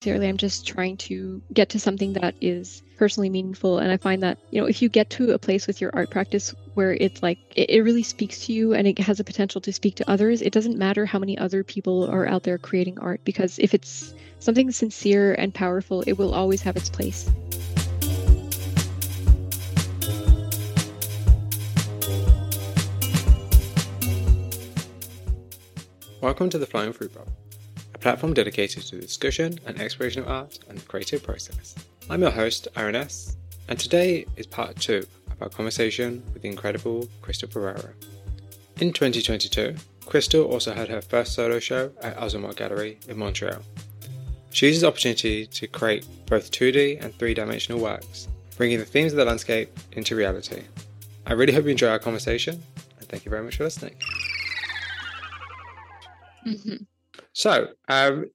necessarily i'm just trying to get to something that is personally meaningful. And i find that you know if you get to a place with your art practice where it's like it, it really speaks to you and it has a potential to speak to others it doesn't matter how many other people are out there creating art because if it's something sincere and powerful it will always have its place. Welcome to the Flying Fruit Bowl platform dedicated to the discussion and exploration of art and the creative process. I'm your host, Aaron S., and today is part two of our conversation with the incredible Crystel Pereira. In 2022, Crystel also had her first solo show at Azamar Gallery in Montreal. She uses the opportunity to create both 2D and 3 dimensional works, bringing the themes of the landscape into reality. I really hope you enjoy our conversation, and thank you very much for listening. Mm-hmm. So, um,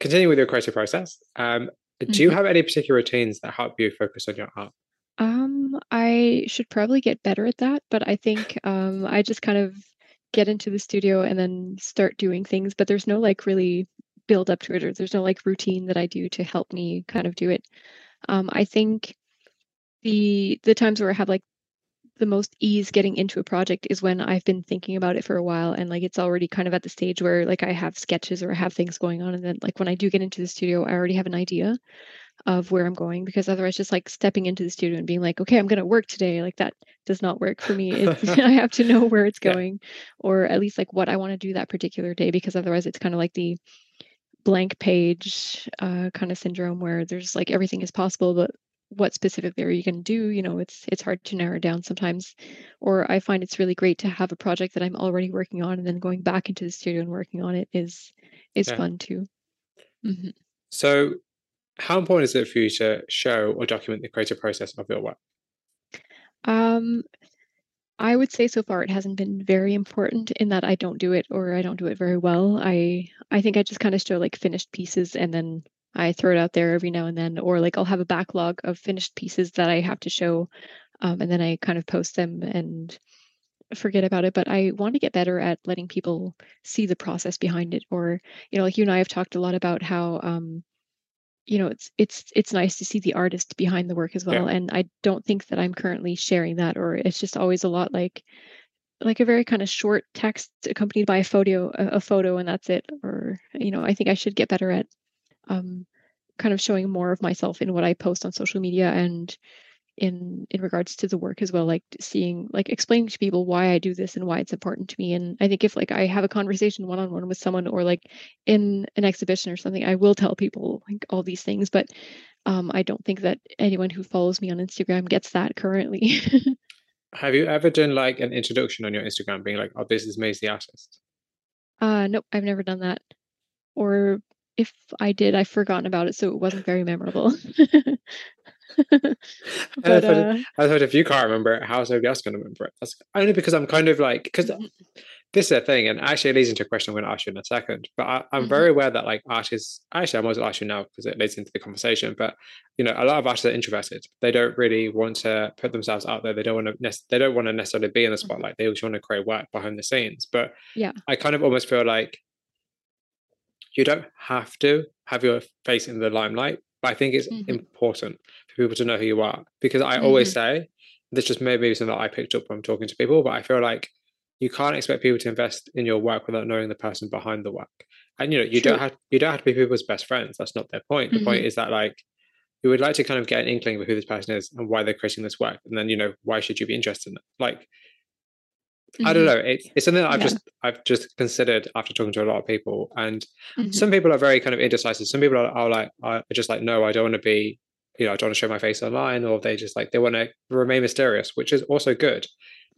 continue with your creative process. Um, do mm-hmm. you have any particular routines that help you focus on your art? Um, I should probably get better at that, but I think um, I just kind of get into the studio and then start doing things. But there's no like really build up to it, or there's no like routine that I do to help me kind of do it. Um, I think the the times where I have like the most ease getting into a project is when I've been thinking about it for a while and like it's already kind of at the stage where like I have sketches or I have things going on and then like when I do get into the studio I already have an idea of where I'm going because otherwise just like stepping into the studio and being like okay I'm going to work today like that does not work for me I have to know where it's going yeah. or at least like what I want to do that particular day because otherwise it's kind of like the blank page uh, kind of syndrome where there's like everything is possible but what specifically are you going to do you know it's it's hard to narrow down sometimes or i find it's really great to have a project that i'm already working on and then going back into the studio and working on it is is yeah. fun too mm-hmm. so how important is it for you to show or document the creative process of your work um I would say so far it hasn't been very important in that I don't do it or I don't do it very well. I I think I just kind of show like finished pieces and then I throw it out there every now and then, or like I'll have a backlog of finished pieces that I have to show, um, and then I kind of post them and forget about it. But I want to get better at letting people see the process behind it, or you know, like you and I have talked a lot about how. Um, you know it's it's it's nice to see the artist behind the work as well yeah. and i don't think that i'm currently sharing that or it's just always a lot like like a very kind of short text accompanied by a photo a, a photo and that's it or you know i think i should get better at um, kind of showing more of myself in what I post on social media and in in regards to the work as well like seeing like explaining to people why I do this and why it's important to me. And I think if like I have a conversation one on one with someone or like in an exhibition or something I will tell people like all these things but um I don't think that anyone who follows me on Instagram gets that currently. Have you ever done like an introduction on your Instagram being like oh this is Maisie the artist? Uh nope I've never done that. Or if I did, I've forgotten about it, so it wasn't very memorable. but, I, thought, uh, I thought if you can't remember it, how's everybody else going to remember it? That's only because I'm kind of like because mm-hmm. this is a thing, and actually it leads into a question I'm going to ask you in a second. But I, am mm-hmm. very aware that like artists, actually, I might as well ask you now because it leads into the conversation. But you know, a lot of artists are introverted. They don't really want to put themselves out there. They don't want to. They don't want to necessarily be in the mm-hmm. spotlight. They just want to create work behind the scenes. But yeah, I kind of almost feel like you don't have to have your face in the limelight, but I think it's mm-hmm. important for people to know who you are because I mm-hmm. always say this just maybe something that I picked up from talking to people, but I feel like you can't expect people to invest in your work without knowing the person behind the work. And you know, you True. don't have you don't have to be people's best friends. That's not their point. The mm-hmm. point is that like you would like to kind of get an inkling of who this person is and why they're creating this work, and then you know why should you be interested in it? Like Mm-hmm. I don't mm-hmm. know. It, it's something that I've yeah. just I've just considered after talking to a lot of people, and mm-hmm. some people are very kind of indecisive. Some people are, are like are just like, no, I don't want to be, you know, I don't want to show my face online, or they just like they want to remain mysterious, which is also good.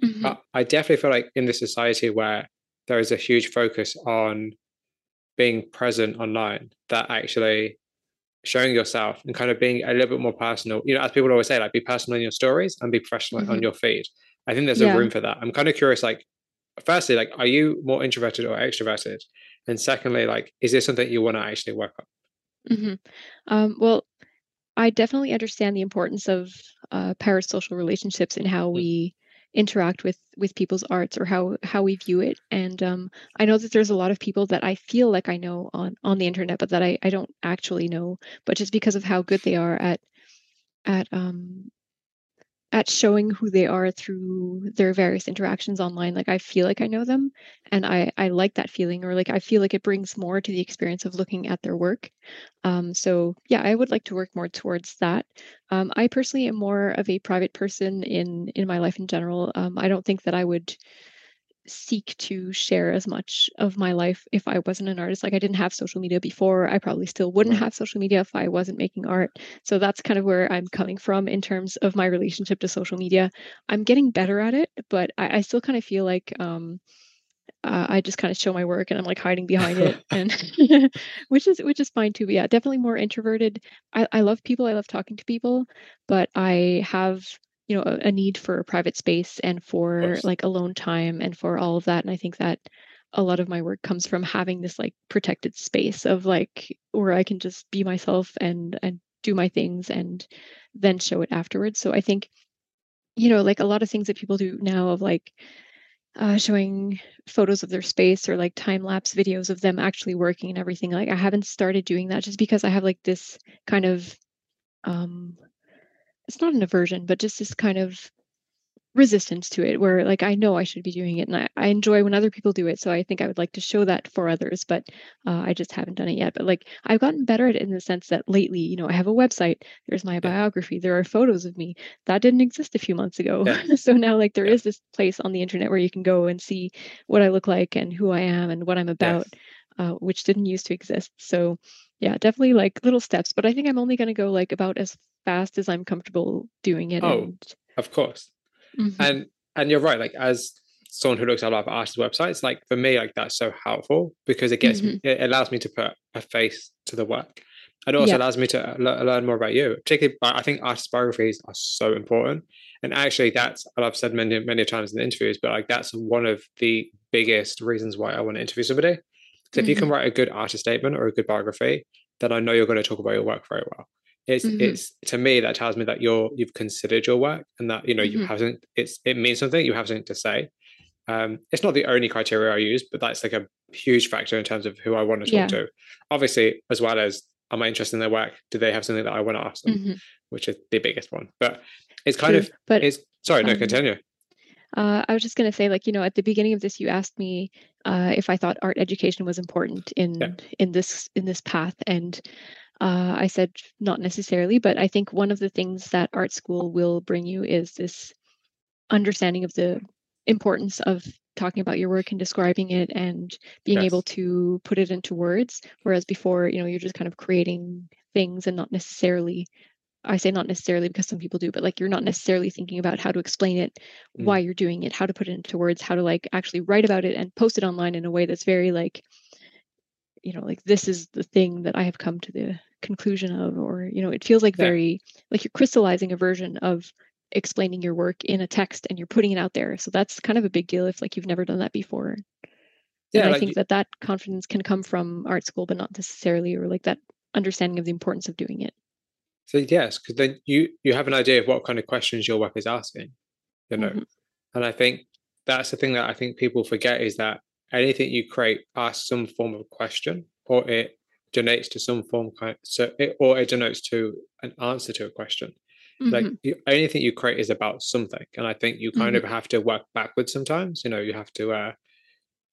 Mm-hmm. But I definitely feel like in this society where there is a huge focus on being present online, that actually showing yourself and kind of being a little bit more personal. You know, as people always say, like be personal in your stories and be professional on mm-hmm. your feed. I think there's yeah. a room for that. I'm kind of curious, like, firstly, like, are you more introverted or extroverted? And secondly, like, is this something you want to actually work on? Mm-hmm. Um, well, I definitely understand the importance of uh, parasocial relationships and how mm. we interact with with people's arts or how how we view it and um, i know that there's a lot of people that i feel like i know on on the internet but that i, I don't actually know but just because of how good they are at at um at showing who they are through their various interactions online like i feel like i know them and i i like that feeling or like i feel like it brings more to the experience of looking at their work. Um, so yeah i would like to work more towards that. Um, i personally am more of a private person in in my life in general. Um, i don't think that i would seek to share as much of my life if I wasn't an artist. Like I didn't have social media before. I probably still wouldn't have social media if I wasn't making art. So that's kind of where I'm coming from in terms of my relationship to social media. I'm getting better at it, but I, I still kind of feel like um, uh, I just kind of show my work and I'm like hiding behind it, and which is which is fine too. But yeah, definitely more introverted. I, I love people. I love talking to people, but I have you know a, a need for a private space and for like alone time and for all of that and i think that a lot of my work comes from having this like protected space of like where i can just be myself and and do my things and then show it afterwards. So i think you know like a lot of things that people do now of like uh, showing photos of their space or like time lapse videos of them actually working and everything like i haven't started doing that just because i have like this kind of um it's not an aversion, but just this kind of resistance to it where like I know I should be doing it and I, I enjoy when other people do it. So I think I would like to show that for others, but uh, I just haven't done it yet. But like I've gotten better at it in the sense that lately, you know, I have a website, there's my biography, there are photos of me. That didn't exist a few months ago. Yeah. so now like there yeah. is this place on the internet where you can go and see what I look like and who I am and what I'm about, uh, which didn't used to exist. So yeah, definitely like little steps, but I think I'm only going to go like about as fast as I'm comfortable doing it. Oh, and... of course. Mm-hmm. And and you're right. Like as someone who looks at a lot of artists' websites, like for me, like that's so helpful because it gets mm-hmm. it allows me to put a face to the work. It also yeah. allows me to learn more about you. Particularly, I think artist biographies are so important. And actually, that's and I've said many many times in the interviews, but like that's one of the biggest reasons why I want to interview somebody. Because mm-hmm. if you can mm-hmm. write a good artist statement or a good biography, then I know you're going to talk about your work very well it's mm-hmm. it's to me that tells me that you're you've considered your work and that you know mm-hmm. you haven't it's it means something you have something to say um it's not the only criteria i use but that's like a huge factor in terms of who i want to talk yeah. to obviously as well as am i interested in their work do they have something that i want to ask them mm-hmm. which is the biggest one but it's kind True. of but it's sorry no um, continue uh, I was just going to say, like you know, at the beginning of this, you asked me uh, if I thought art education was important in yeah. in this in this path, and uh, I said not necessarily, but I think one of the things that art school will bring you is this understanding of the importance of talking about your work and describing it and being yes. able to put it into words. Whereas before, you know, you're just kind of creating things and not necessarily I say not necessarily because some people do, but like you're not necessarily thinking about how to explain it, mm. why you're doing it, how to put it into words, how to like actually write about it and post it online in a way that's very like, you know, like this is the thing that I have come to the conclusion of or you know it feels like yeah. very like you're crystallizing a version of explaining your work in a text and you're putting it out there so that's kind of a big deal if like you've never done that before yeah and i think you, that that confidence can come from art school but not necessarily or like that understanding of the importance of doing it so yes because then you you have an idea of what kind of questions your work is asking you know mm-hmm. and i think that's the thing that i think people forget is that anything you create asks some form of question or it denotes to some form kind so it, or it denotes to an answer to a question mm-hmm. like you, anything you create is about something and i think you kind mm-hmm. of have to work backwards sometimes you know you have to uh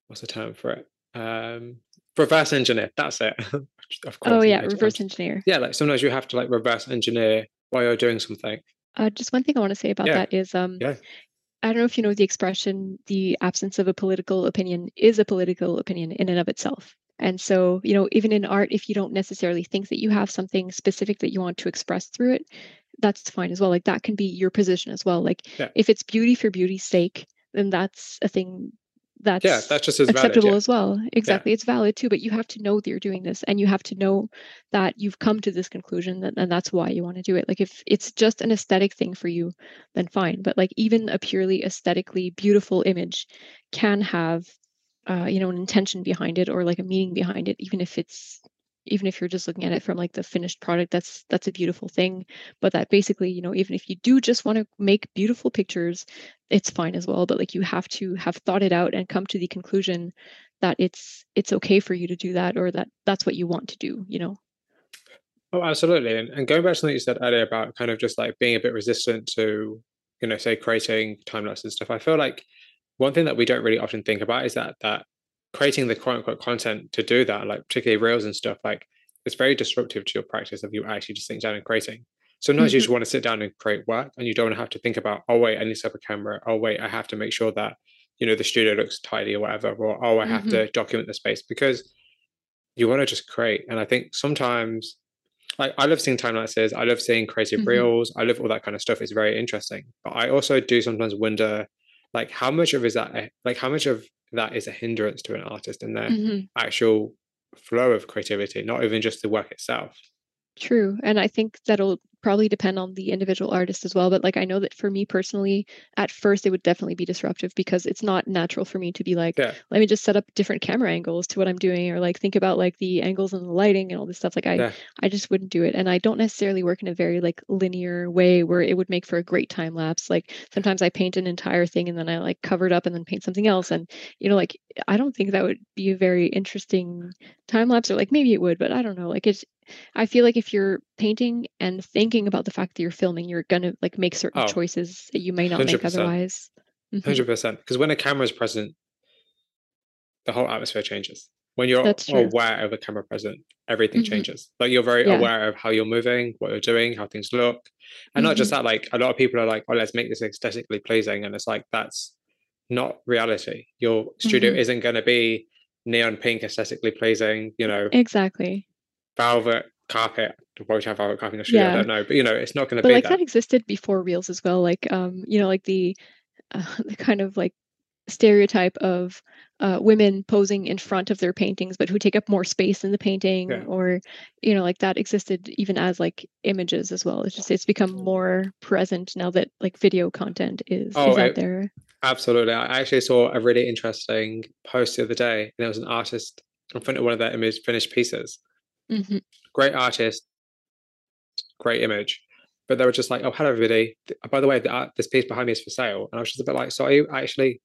what's the term for it um reverse engineer that's it of course oh yeah reverse engineer yeah like sometimes you have to like reverse engineer while you're doing something uh, just one thing i want to say about yeah. that is um yeah. I don't know if you know the expression, the absence of a political opinion is a political opinion in and of itself. And so, you know, even in art, if you don't necessarily think that you have something specific that you want to express through it, that's fine as well. Like that can be your position as well. Like yeah. if it's beauty for beauty's sake, then that's a thing that's yeah, that's just as acceptable valid, yeah. as well. Exactly. Yeah. It's valid too, but you have to know that you're doing this and you have to know that you've come to this conclusion that, and that's why you want to do it. Like if it's just an aesthetic thing for you, then fine. But like even a purely aesthetically beautiful image can have uh, you know, an intention behind it or like a meaning behind it, even if it's even if you're just looking at it from like the finished product that's that's a beautiful thing but that basically you know even if you do just want to make beautiful pictures it's fine as well but like you have to have thought it out and come to the conclusion that it's it's okay for you to do that or that that's what you want to do you know? Oh absolutely and, and going back to something you said earlier about kind of just like being a bit resistant to you know say creating time lapse and stuff i feel like one thing that we don't really often think about is that that creating the quote unquote content to do that, like particularly reels and stuff, like it's very disruptive to your practice of you actually just sitting down and creating. Sometimes mm-hmm. you just want to sit down and create work and you don't have to think about, oh wait, I need to set up a camera. Oh wait, I have to make sure that, you know, the studio looks tidy or whatever, or oh, I have mm-hmm. to document the space because you want to just create. And I think sometimes like I love seeing time lapses, I love seeing creative mm-hmm. reels, I love all that kind of stuff. It's very interesting. But I also do sometimes wonder like how much of is that like how much of that is a hindrance to an artist and their mm-hmm. actual flow of creativity, not even just the work itself. True. And I think that'll probably depend on the individual artist as well. But like I know that for me personally, at first it would definitely be disruptive because it's not natural for me to be like, yeah. let me just set up different camera angles to what I'm doing or like think about like the angles and the lighting and all this stuff. Like I yeah. I just wouldn't do it. And I don't necessarily work in a very like linear way where it would make for a great time lapse. Like sometimes I paint an entire thing and then I like cover it up and then paint something else. And you know, like I don't think that would be a very interesting time lapse or like maybe it would, but I don't know. Like it's I feel like if you're painting and thinking about the fact that you're filming, you're gonna like make certain oh, choices that you may not 100%. make otherwise. 100 mm-hmm. percent. Because when a camera is present, the whole atmosphere changes. When you're aware of a camera present, everything mm-hmm. changes. Like you're very yeah. aware of how you're moving, what you're doing, how things look, and mm-hmm. not just mm-hmm. that. Like a lot of people are like, "Oh, let's make this aesthetically pleasing," and it's like that's not reality. Your studio mm-hmm. isn't going to be neon pink, aesthetically pleasing. You know, exactly velvet carpet. Would you have velvet carpet in studio? Yeah. I don't know, but you know, it's not going to be. like that. that existed before reels as well. Like, um, you know, like the, uh, the kind of like stereotype of uh, women posing in front of their paintings but who take up more space in the painting yeah. or you know like that existed even as like images as well it's just it's become more present now that like video content is, oh, is out it, there absolutely i actually saw a really interesting post the other day and there was an artist in front of one of their image finished pieces Mm-hmm. Great artist, great image. But they were just like, oh, hello, everybody. By the way, the art, this piece behind me is for sale. And I was just a bit like, so are you actually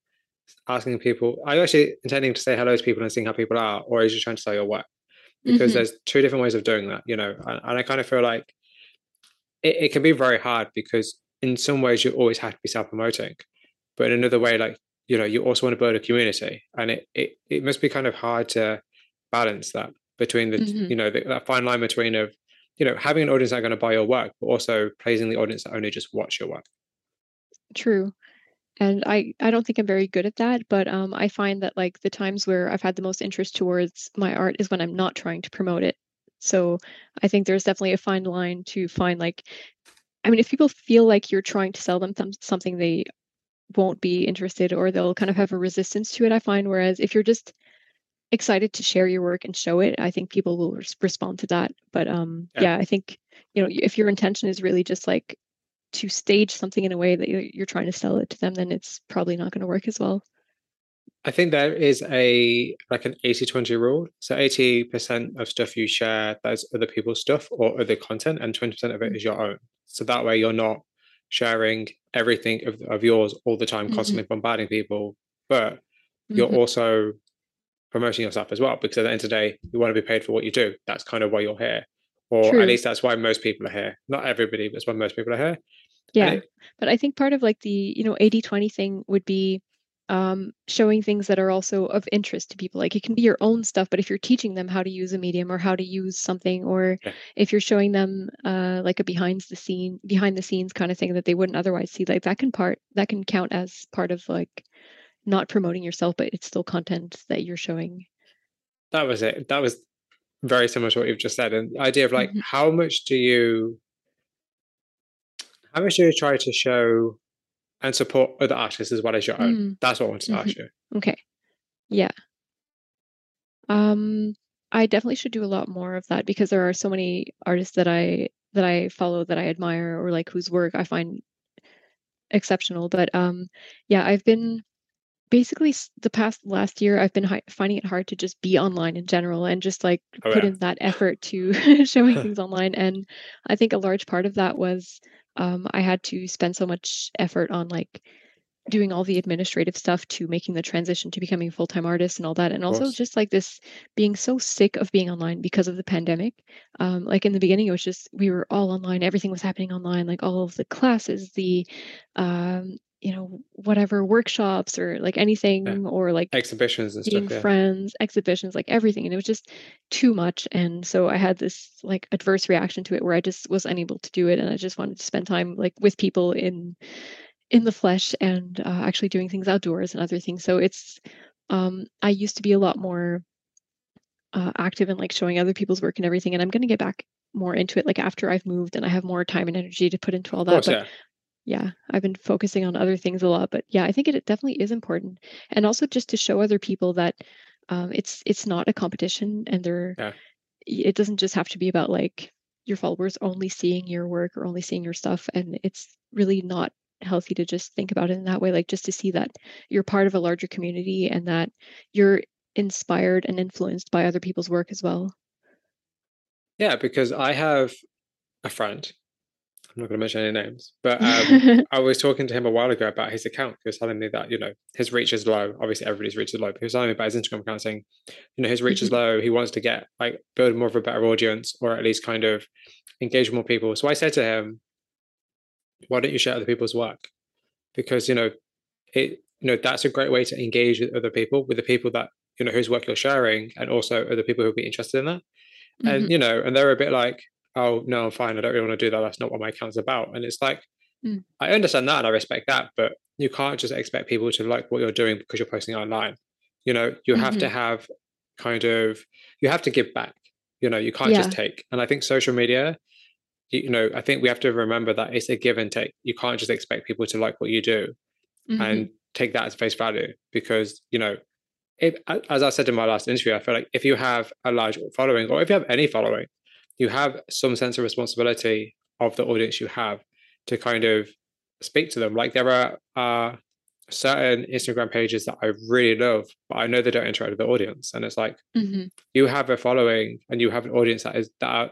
asking people, are you actually intending to say hello to people and seeing how people are? Or are you just trying to sell your work? Because mm-hmm. there's two different ways of doing that, you know. And, and I kind of feel like it, it can be very hard because in some ways you always have to be self-promoting. But in another way, like, you know, you also want to build a community. And it, it, it must be kind of hard to balance that between the mm-hmm. you know the, that fine line between of you know having an audience that are going to buy your work but also pleasing the audience that only just watch your work. True. And i i don't think i'm very good at that but um i find that like the times where i've had the most interest towards my art is when i'm not trying to promote it. So i think there's definitely a fine line to find like i mean if people feel like you're trying to sell them th- something they won't be interested or they'll kind of have a resistance to it i find whereas if you're just excited to share your work and show it i think people will res- respond to that but um yeah. yeah. i think you know if your intention is really just like to stage something in a way that you're, trying to sell it to them then it's probably not going to work as well i think there is a like an 80 20 rule so 80% of stuff you share that's other people's stuff or other content and 20% of it mm. your own so that way you're not sharing everything of, of yours all the time constantly mm-hmm. bombarding people but you're mm-hmm. also promoting yourself as well because at the end of the day you want to be paid for what you do. That's kind of why you're here. Or True. at least that's why most people are here. Not everybody but it's why most people are here. Yeah it, but i think part of like the you know 80 20 thing would be um, showing things that are also of interest to people. Like it can be your own stuff but if you're teaching them how to use a medium or how to use something or yeah. if you're showing them uh, like a behind the scene behind the scenes kind of thing that they wouldn't otherwise see like that can part that can count as part of like not promoting yourself, but it's still content that you're showing. That was it. That was very similar to what you've just said. And the idea of like, mm-hmm. how much do you, how much do you try to show and support other artists as well as your own? Mm-hmm. That's what I wanted to mm-hmm. ask you. Okay. Yeah. Um, I definitely should do a lot more of that because there are so many artists that I that I follow that I admire or like whose work I find exceptional. But um, yeah, I've been basically the past last year I've been hi- finding it hard to just be online in general and just like oh, put yeah. in that effort to showing things online and I think a large part of that was um, I had to spend so much effort on like doing all the administrative stuff to making the transition to becoming a full-time artist and all that and also just like this being so sick of being online because of the pandemic um, like in the beginning it was just we were all online everything was happening online like all of the classes the um, you know whatever workshops or like anything yeah. or like exhibitions and stuff yeah. friends exhibitions like everything and it was just too much and so i had this like adverse reaction to it where i just was unable to do it and i just wanted to spend time like with people in in the flesh and uh, actually doing things outdoors and other things. So it's um, I used to be a lot more uh, active and like showing other people's work and everything, and I'm going to get back more into it like after I've moved and I have more time and energy to put into all that. Course, but yeah. Yeah, I've been focusing on other things a lot. But yeah, I think it, it definitely is important, and also just to show other people that um, it's it's not a competition, and they're yeah. it doesn't just have to be about like your followers only seeing your work or only seeing your stuff and it's really not healthy to just think about it in that way like just to see that you're part of a larger community and that you're inspired and influenced by other people's work as well yeah because i have a friend i'm not going to mention any names but um, i was talking to him a while ago about his account he was telling me that you know his reach is low obviously everybody's reach is low but he was telling me about his instagram account saying you know his reach is mm-hmm. low he wants to get like build more of a better audience or at least kind of engage more people so i said to him why don't you share other people's work? Because you know, it you know that's a great way to engage with other people, with the people that you know whose work you're sharing, and also other people who'll be interested in that. Mm-hmm. And you know, and they're a bit like, oh no, I'm fine. I don't really want to do that. That's not what my account's about. And it's like, mm. I understand that and I respect that, but you can't just expect people to like what you're doing because you're posting online. You know, you mm-hmm. have to mm-hmm. have kind of you have to give back. You know, you can't yeah. just take. And I think social media you know, I think we have to remember that it's a give and take. You can't just expect people to like what you do mm-hmm. and take that as face value because, you know, if, as I said in my last interview, I feel like if you have a large following or if you have any following, you have some sense of responsibility of the audience you have to kind of speak to them. Like there are uh, certain Instagram pages that I really love, but I know they don't interact with the audience. And it's like mm-hmm. you have a following and you have an audience that is that are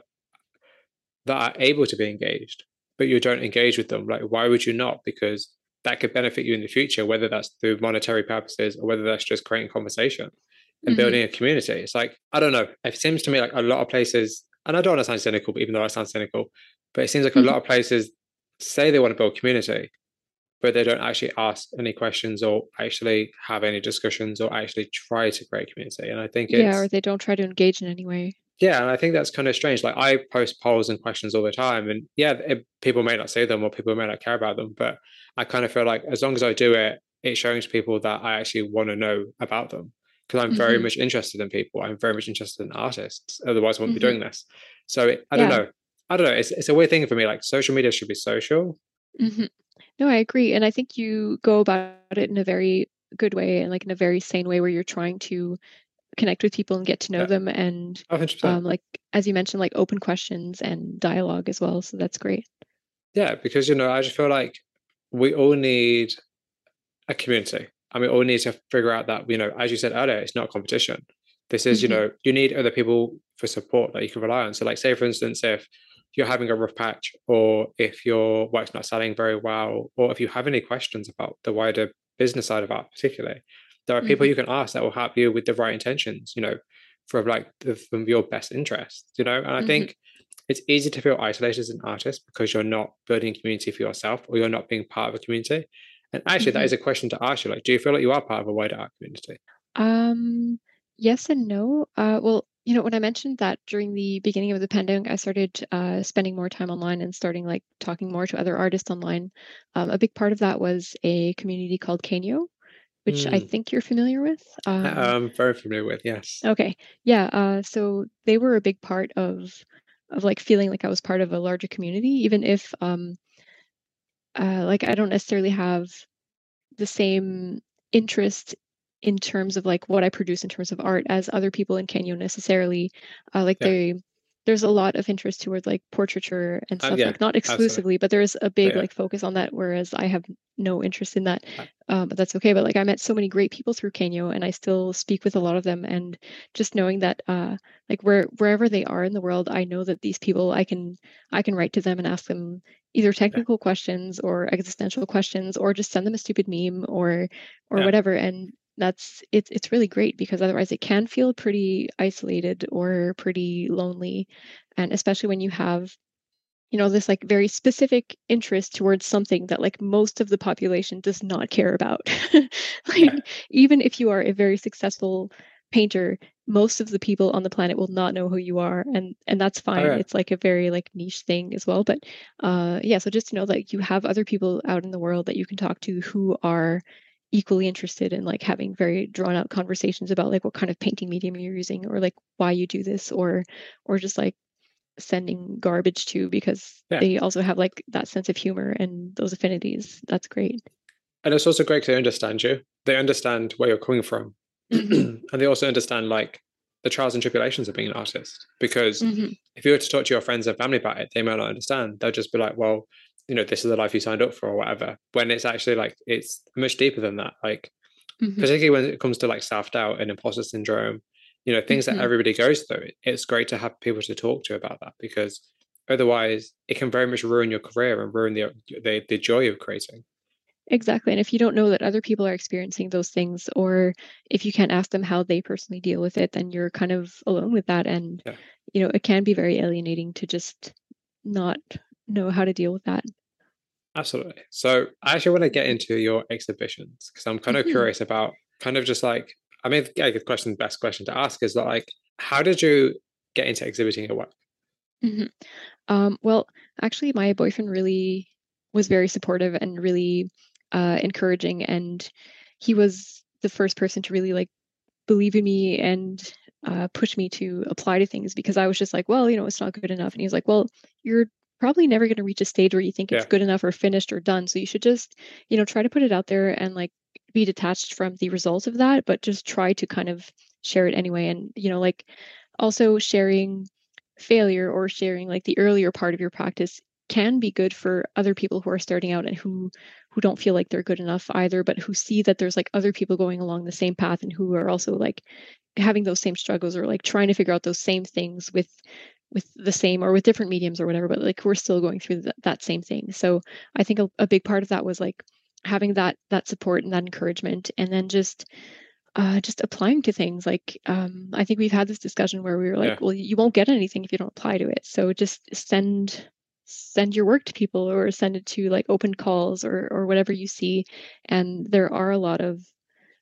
that are able to be engaged, but you don't engage with them. Like, why would you not? Because that could benefit you in the future, whether that's through monetary purposes or whether that's just creating conversation and mm-hmm. building a community. It's like, I don't know. It seems to me like a lot of places, and I don't want to sound cynical, but even though I sound cynical, but it seems like mm-hmm. a lot of places say they want to build community, but they don't actually ask any questions or actually have any discussions or actually try to create community. And I think yeah, or they don't try to engage in any way yeah and i think that's kind of strange like i post polls and questions all the time and yeah it, people may not see them or people may not care about them but i kind of feel like as long as i do it it's showing to people that i actually want to know about them because i'm very mm-hmm. much interested in people i'm very much interested in artists otherwise i wouldn't mm-hmm. be doing this so it, i don't know i don't know it's, it's a weird thing for me like social media should be social mm-hmm. no i agree and i think you go about it in a very good way and like in a very sane way where you're trying to connect with people and get to know yeah. them and um, like as you mentioned like open questions and dialogue as well so that's great yeah because you know i just feel like we all need a community and we all need to figure out that you know as you said earlier it's not competition this is mm-hmm. you know you need other people for support that you can rely on so like say for instance if you're having a rough patch or if your work's not selling very well or if you have any questions about the wider business side of art particularly there are people mm-hmm. you can ask that will help you with the right intentions you know from like the, from your best interest you know and i mm-hmm. think it's easy to feel isolated as an artist because you're not building a community for yourself or you're not being part of a community and actually mm-hmm. that is a question to ask you like do you feel like you are part of a wider art community um yes and no uh well you know when i mentioned that during the beginning of the pandemic i started uh, spending more time online and starting like talking more to other artists online um, a big part of that was a community called Kanyo which mm. I think you're familiar with. Um, I'm very familiar with, yes. Okay, yeah. Uh, so they were a big part of of like feeling like I was part of a larger community, even if um, uh, like I don't necessarily have the same interest in terms of like what I produce in terms of art as other people in Kanyo necessarily. Uh, like yeah. they there's a lot of interest towards like portraiture and stuff yeah, like not exclusively absolutely. but there's a big yeah. like focus on that whereas i have no interest in that uh, but that's okay but like i met so many great people through Kanyo and i still speak with a lot of them and just knowing that uh like where wherever they are in the world i know that these people i can i can write to them and ask them either technical yeah. questions or existential questions or just send them a stupid meme or or whatever and that's it's it's really great because otherwise it can feel pretty isolated or pretty lonely. And especially when you have you know this like very specific interest towards something that like most of the population does not care about. Like yeah. even if you are a very successful painter most of the people on the planet will not know who you are and and that's oh, fine. it's like a very like niche thing as well but uh yeah so just to know that you have other people out in the world that you can talk to who are equally interested in like having very drawn out conversations about like what kind of painting medium you're using or like why you do this or or just like sending garbage to because yeah. they also have like that sense of humor and those affinities that's great and it's also great they understand you they understand where you're coming from mm-hmm. and they also understand like the trials and tribulations of being an artist because mm-hmm. if you were to talk to your friends and family about it they might not understand they'll just be like well you know this is the life you signed up for or whatever when it's actually like it's much deeper than that like mm-hmm. particularly when it comes to like self-doubt and imposter syndrome you know things mm-hmm. that everybody goes through it's great to have people to talk to about that because otherwise it can very much ruin your career and ruin the the, the joy of creating Exactly. And if you don't know that other people are experiencing those things, or if you can't ask them how they personally deal with it, then you're kind of alone with that. And, yeah. you know, it can be very alienating to just not know how to deal with that. Absolutely. So I actually want to get into your exhibitions because I'm kind of mm-hmm. curious about kind of just like I mean, yeah, the question, the best question to ask is that like, how did you get into exhibiting your work? Mm-hmm. Um, well, actually, my boyfriend really was very supportive and really uh, encouraging, and he was the first person to really like believe in me and uh, push me to apply to things because I was just like, well, you know, it's not good enough, and he's like, well, you're probably never going to reach a stage where you think it's good enough or finished or done. So you should just, you know, try to put it out there and like be detached from the results of that, but just try to kind of share it anyway. And, you know, like also sharing failure or sharing like the earlier part of your practice can be good for other people who are starting out and who who don't feel like they're good enough either but who see that there's like other people going along the same path and who are also like having those same struggles or like trying to figure out those same things with with the same or with different mediums or whatever but like we're still going through that, that same thing. So i think a, a big part of that was like having that that support and that encouragement and then just uh, just applying to things like um, i think we've had this discussion where we were like yeah. well you won't get anything if you don't apply to it. So just send send your work to people or send it to like open calls or or whatever you see. And there are a lot of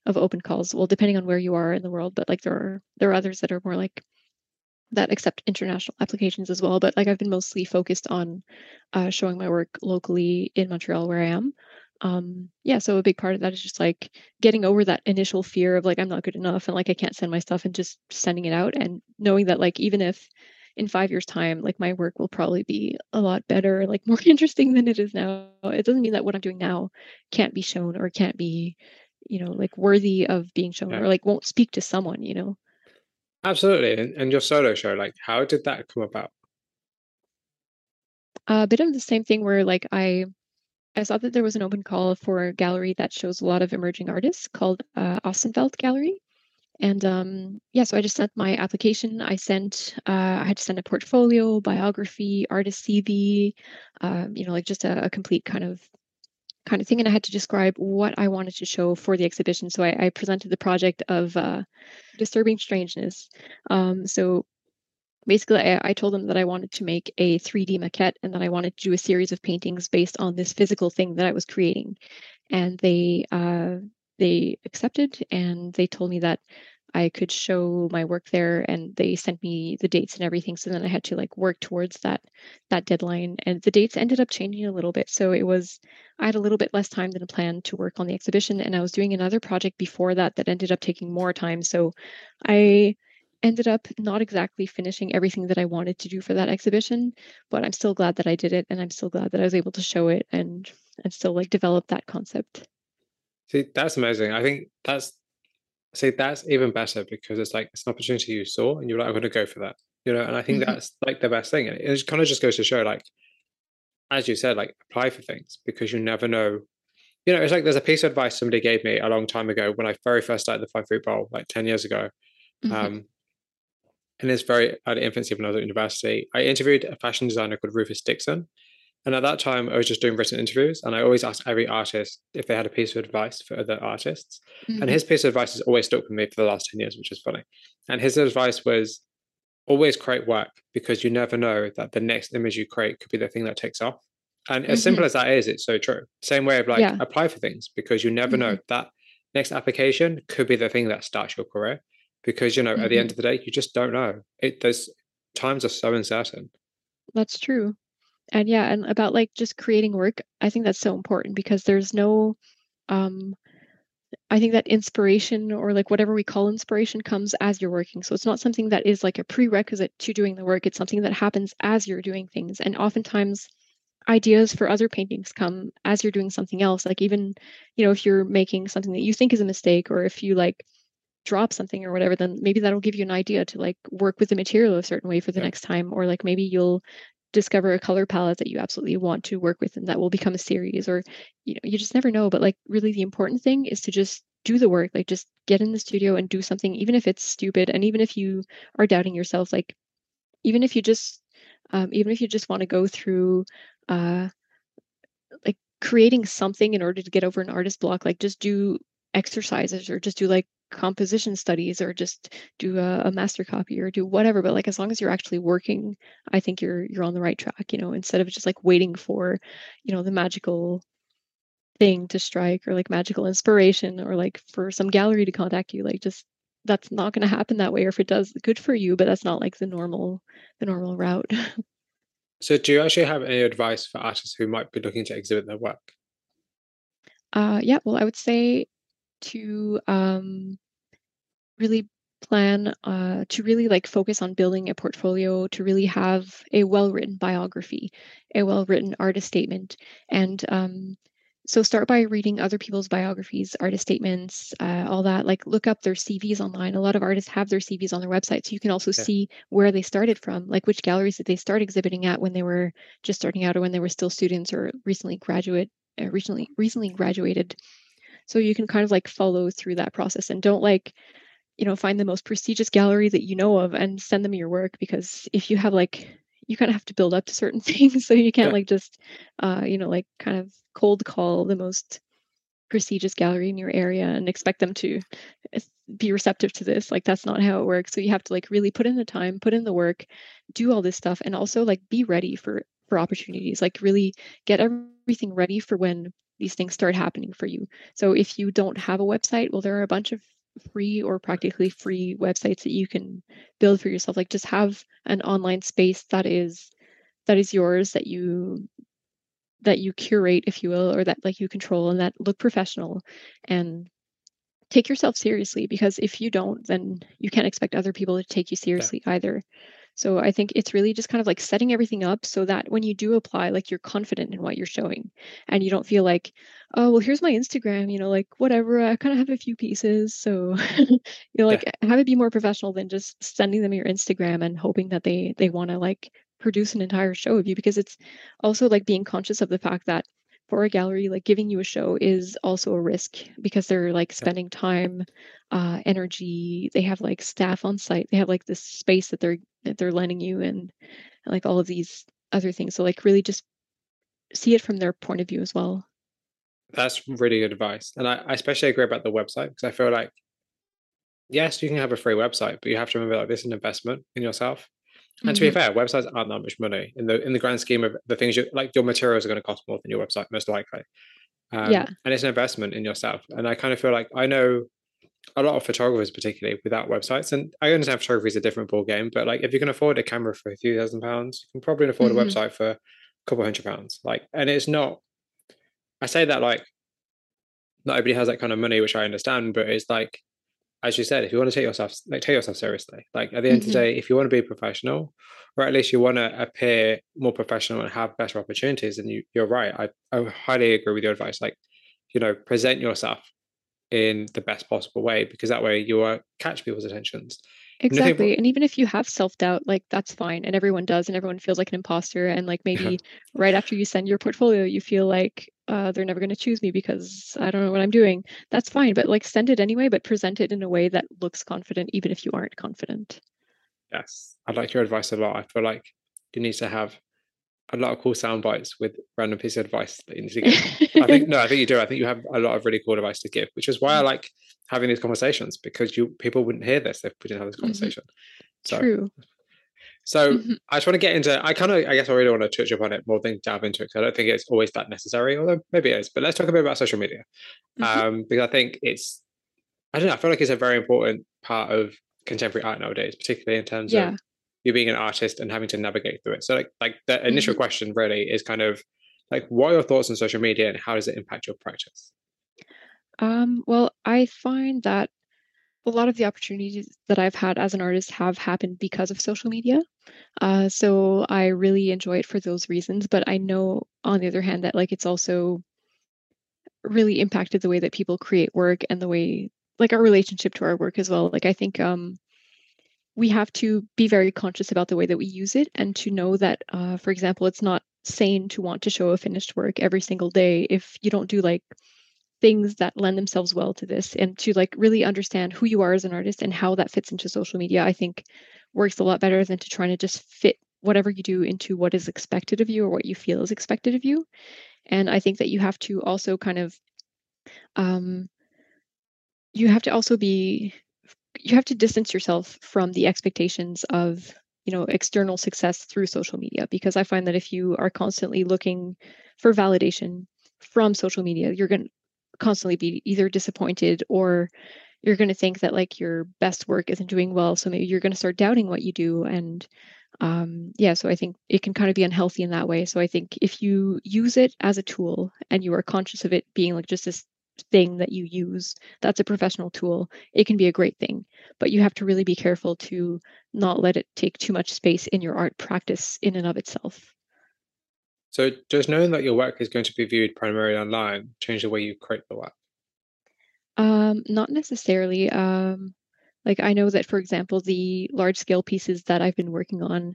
of open calls well depending on where you are in the world but like there are there are others that are more like that accept international applications as well. But like I've been mostly focused on uh, showing my work locally in Montreal where I am. Um, yeah, so a big part of that is just like getting over that initial fear of like I'm not good enough and like I can't send my stuff and just sending it out and knowing that like even if in five years time like my work will probably be a lot better like more interesting than it is now it doesn't mean that what i'm doing now can't be shown or can't be you know like worthy of being shown yeah. or like won't speak to someone you know Absolutely. And, your solo show, like, how did that come about? A bit of the same thing where, like, I I saw that there was an open call for a gallery that shows a lot of emerging artists called uh, Gallery. And um, yeah, so I just sent my application. I sent, uh, I had to send a portfolio, biography, artist CV, um, you know, like just a, a complete kind of kind of thing and i had to describe what i wanted to show for the exhibition. So i, I presented the project of uh, disturbing strangeness. Um, so basically I, I, told them that i wanted to make a 3d maquette and that i wanted to do a series of paintings based on this physical thing that i was creating. And they uh, they accepted and they told me that I could show my work there and they sent me the dates and everything. So then I had to like work towards that that deadline. And the dates ended up changing a little bit. So it was I had a little bit less time than planned to work on the exhibition. And I was doing another project before that that ended up taking more time. So I ended up not exactly finishing everything that I wanted to do for that exhibition, but I'm still glad that I did it and I'm still glad that I was able to show it and and still like develop that concept. See, that's amazing. I think that's see that's even better because it's like it's an opportunity you saw and you're like, I'm gonna go for that. you know, and I think mm-hmm. that's like the best thing. And it kind of just goes to show, like, as you said, like apply for things because you never know. You know, it's like there's a piece of advice somebody gave me a long time ago when I very first started the Flying Fruit Bowl, like 10 years ago. Mm-hmm. Um, and it's very at the infancy when I was at university. I interviewed a fashion designer called Rufus Dixon. And at that time, I was just doing written interviews, and I always asked every artist if they had a piece of advice for other artists. Mm-hmm. And his piece of advice has always stuck with me for the last 10 years, which is funny. And his advice was always create work because you never know that the next image you create could be the thing that takes off. And mm-hmm. as simple as that is, it's so true. Same way of like yeah. apply for things because you never mm-hmm. know that next application could be the thing that starts your career. Because you know, at the end mm-hmm. of the day, you just don't know. It there's times are so uncertain. That's true and yeah and about like just creating work i think that's so important because there's no um i think that inspiration or like whatever we call inspiration comes as you're working. So it's not something that is like a prerequisite to doing the work. It's something that happens as you're doing things. And oftentimes ideas for other paintings come as you're doing something else. Like even you know if you're making something that you think is a mistake or if you like drop something or whatever then maybe that'll give you an idea to like work with the material a certain way for the yeah. next time. Or like maybe you'll discover a color palette that you absolutely want to work with and that will become a series or you know you just never know but like really the important thing is to just do the work like just get in the studio and do something even if it's stupid and even if you are doubting yourself like even if you just um, even if you just want to go through uh like creating something in order to get over an artist block like just do exercises or just do like composition studies or just do a, a, master copy or do whatever but like as long as you're actually working i think you're you're on the right track you know instead of just like waiting for you know the magical thing to strike or like magical inspiration or like for some gallery to contact you like just that's not going to happen that way or if it does good for you but that's not like the normal the normal route. So do you actually have any advice for artists who might be looking to exhibit their work? Uh yeah well i would say to um, really plan uh, to really like focus on building a portfolio to really have a well-written biography a well-written artist statement. And um, so start by reading other people's biographies artist statements uh, all that. Like look up their cvs online. A lot of artists have their cvs on their website so you can also yeah. see where they started from like which galleries did they start exhibiting at when they were just starting out or when they were still students or recently graduate uh, recently recently graduated. So you can kind of like follow through that process and don't like you know find the most prestigious gallery that you know of and send them your work because if you have like you kind of have to build up to certain things so you can't yeah. like just uh you know like kind of cold call the most prestigious gallery in your area and expect them to be receptive to this like that's not how it works so you have to like really put in the time put in the work do all this stuff and also like be ready for for opportunities like really get everything ready for when these things start happening for you. So if you don't have a website, well, there are a bunch of free or practically free websites that you can build for yourself. Like just have an online space that is that is yours that you that you curate, if you will, or that like you control and that look professional and take yourself seriously because if you don't, then you can't expect other people to take you seriously yeah. either. So I think it's really just kind of like setting everything up so that when you do apply, like you're confident in what you're showing and you don't feel like, oh, well, here's my Instagram, you know, like whatever, I kind of have a few pieces. So, you know, like yeah. have it be more professional than just sending them your Instagram and hoping that they they want to like produce an entire show of you because it's also like being conscious of the fact that for a gallery like giving you a show is also a risk because they're like spending time uh, energy they have like staff on site they have like this space that they're that they're lending you and, and like all of these other things so like really just see it from their point of view as well. That's really good advice and I, I especially agree about the website because i feel like yes you can have a free website but you have to remember like this is an investment in yourself and mm-hmm. to be mm-hmm. fair, websites aren't that much money in the in the grand scheme of the things you like. Your materials are going to cost more than your website, most likely. Um, yeah, and it's an investment in yourself. And I kind of feel like I know a lot of photographers, particularly without websites, and I understand photography is a different ball game. But like, if you can afford a camera for a few thousand pounds, you can probably afford mm-hmm. a website for a couple hundred pounds. Like, and it's not. I say that like not everybody has that kind of money, which I understand, but it's like as you said, if you want to take yourself like take yourself seriously, like at the end mm-hmm. of the mm-hmm. day, if you want to be professional, or at least you want to appear more professional and have better opportunities, and you you're right. I, I highly agree with your advice. Like, you know, present yourself in the best possible way because that way you will catch people's attentions. Exactly. And even if you have self doubt, like that's fine. And everyone does, and everyone feels like an imposter. And like maybe right after you send your portfolio, you feel like uh, they're never going to choose me because I don't know what I'm doing. That's fine. But like send it anyway, but present it in a way that looks confident, even if you aren't confident. Yes. I like your advice a lot. I feel like you need to have a lot of cool sound bites with random pieces of advice that you need to give. I think no, I think you do. I think you have a lot of really cool advice to give, which is why I mm. like having these conversations because you people wouldn't hear this if we didn't have this mm-hmm. conversation. Mm-hmm. So, True. So mm-hmm. I just want to get into. I kind of, I guess, I really want to touch upon it more than dive into it because I don't think it's always that necessary. Although maybe it is. But let's talk a bit about social media mm-hmm. um, because I think it's. I don't know. I feel like it's a very important part of contemporary art nowadays, particularly in terms yeah. of you being an artist and having to navigate through it. So like like the initial mm-hmm. question really is kind of like what are your thoughts on social media and how does it impact your practice? Um, well, I find that a lot of the opportunities that I've had as an artist have happened because of social media. Uh, so I really enjoy it for those reasons. But I know, on the other hand, that like it's also really impacted the way that people create work and the way like our relationship to our work as well. Like I think um, we have to be very conscious about the way that we use it and to know that, uh, for example, it's not sane to want to show a finished work every single day if you don't do like things that lend themselves well to this and to like really understand who you are as an artist and how that fits into social media i think works a lot better than to trying to just fit whatever you do into what is expected of you or what you feel is expected of you. And i think that you have to also kind of um you have to also be you have to distance yourself from the expectations of you know external success through social media because i find that if you are constantly looking for validation from social media you're going constantly be either disappointed or you're going to think that like your best work isn't doing well so maybe you're going to start doubting what you do and um, yeah so i think it can kind of be unhealthy in that way. So i think if you use it as a tool and you are conscious of it being like just this thing that you use that's a professional tool it can be a great thing. But you have to really be careful to not let it take too much space in your art practice in and of itself so does knowing that your work is going to be viewed primarily online change the way you create the work? Um not necessarily um like i know that for example the large scale pieces that i've been working on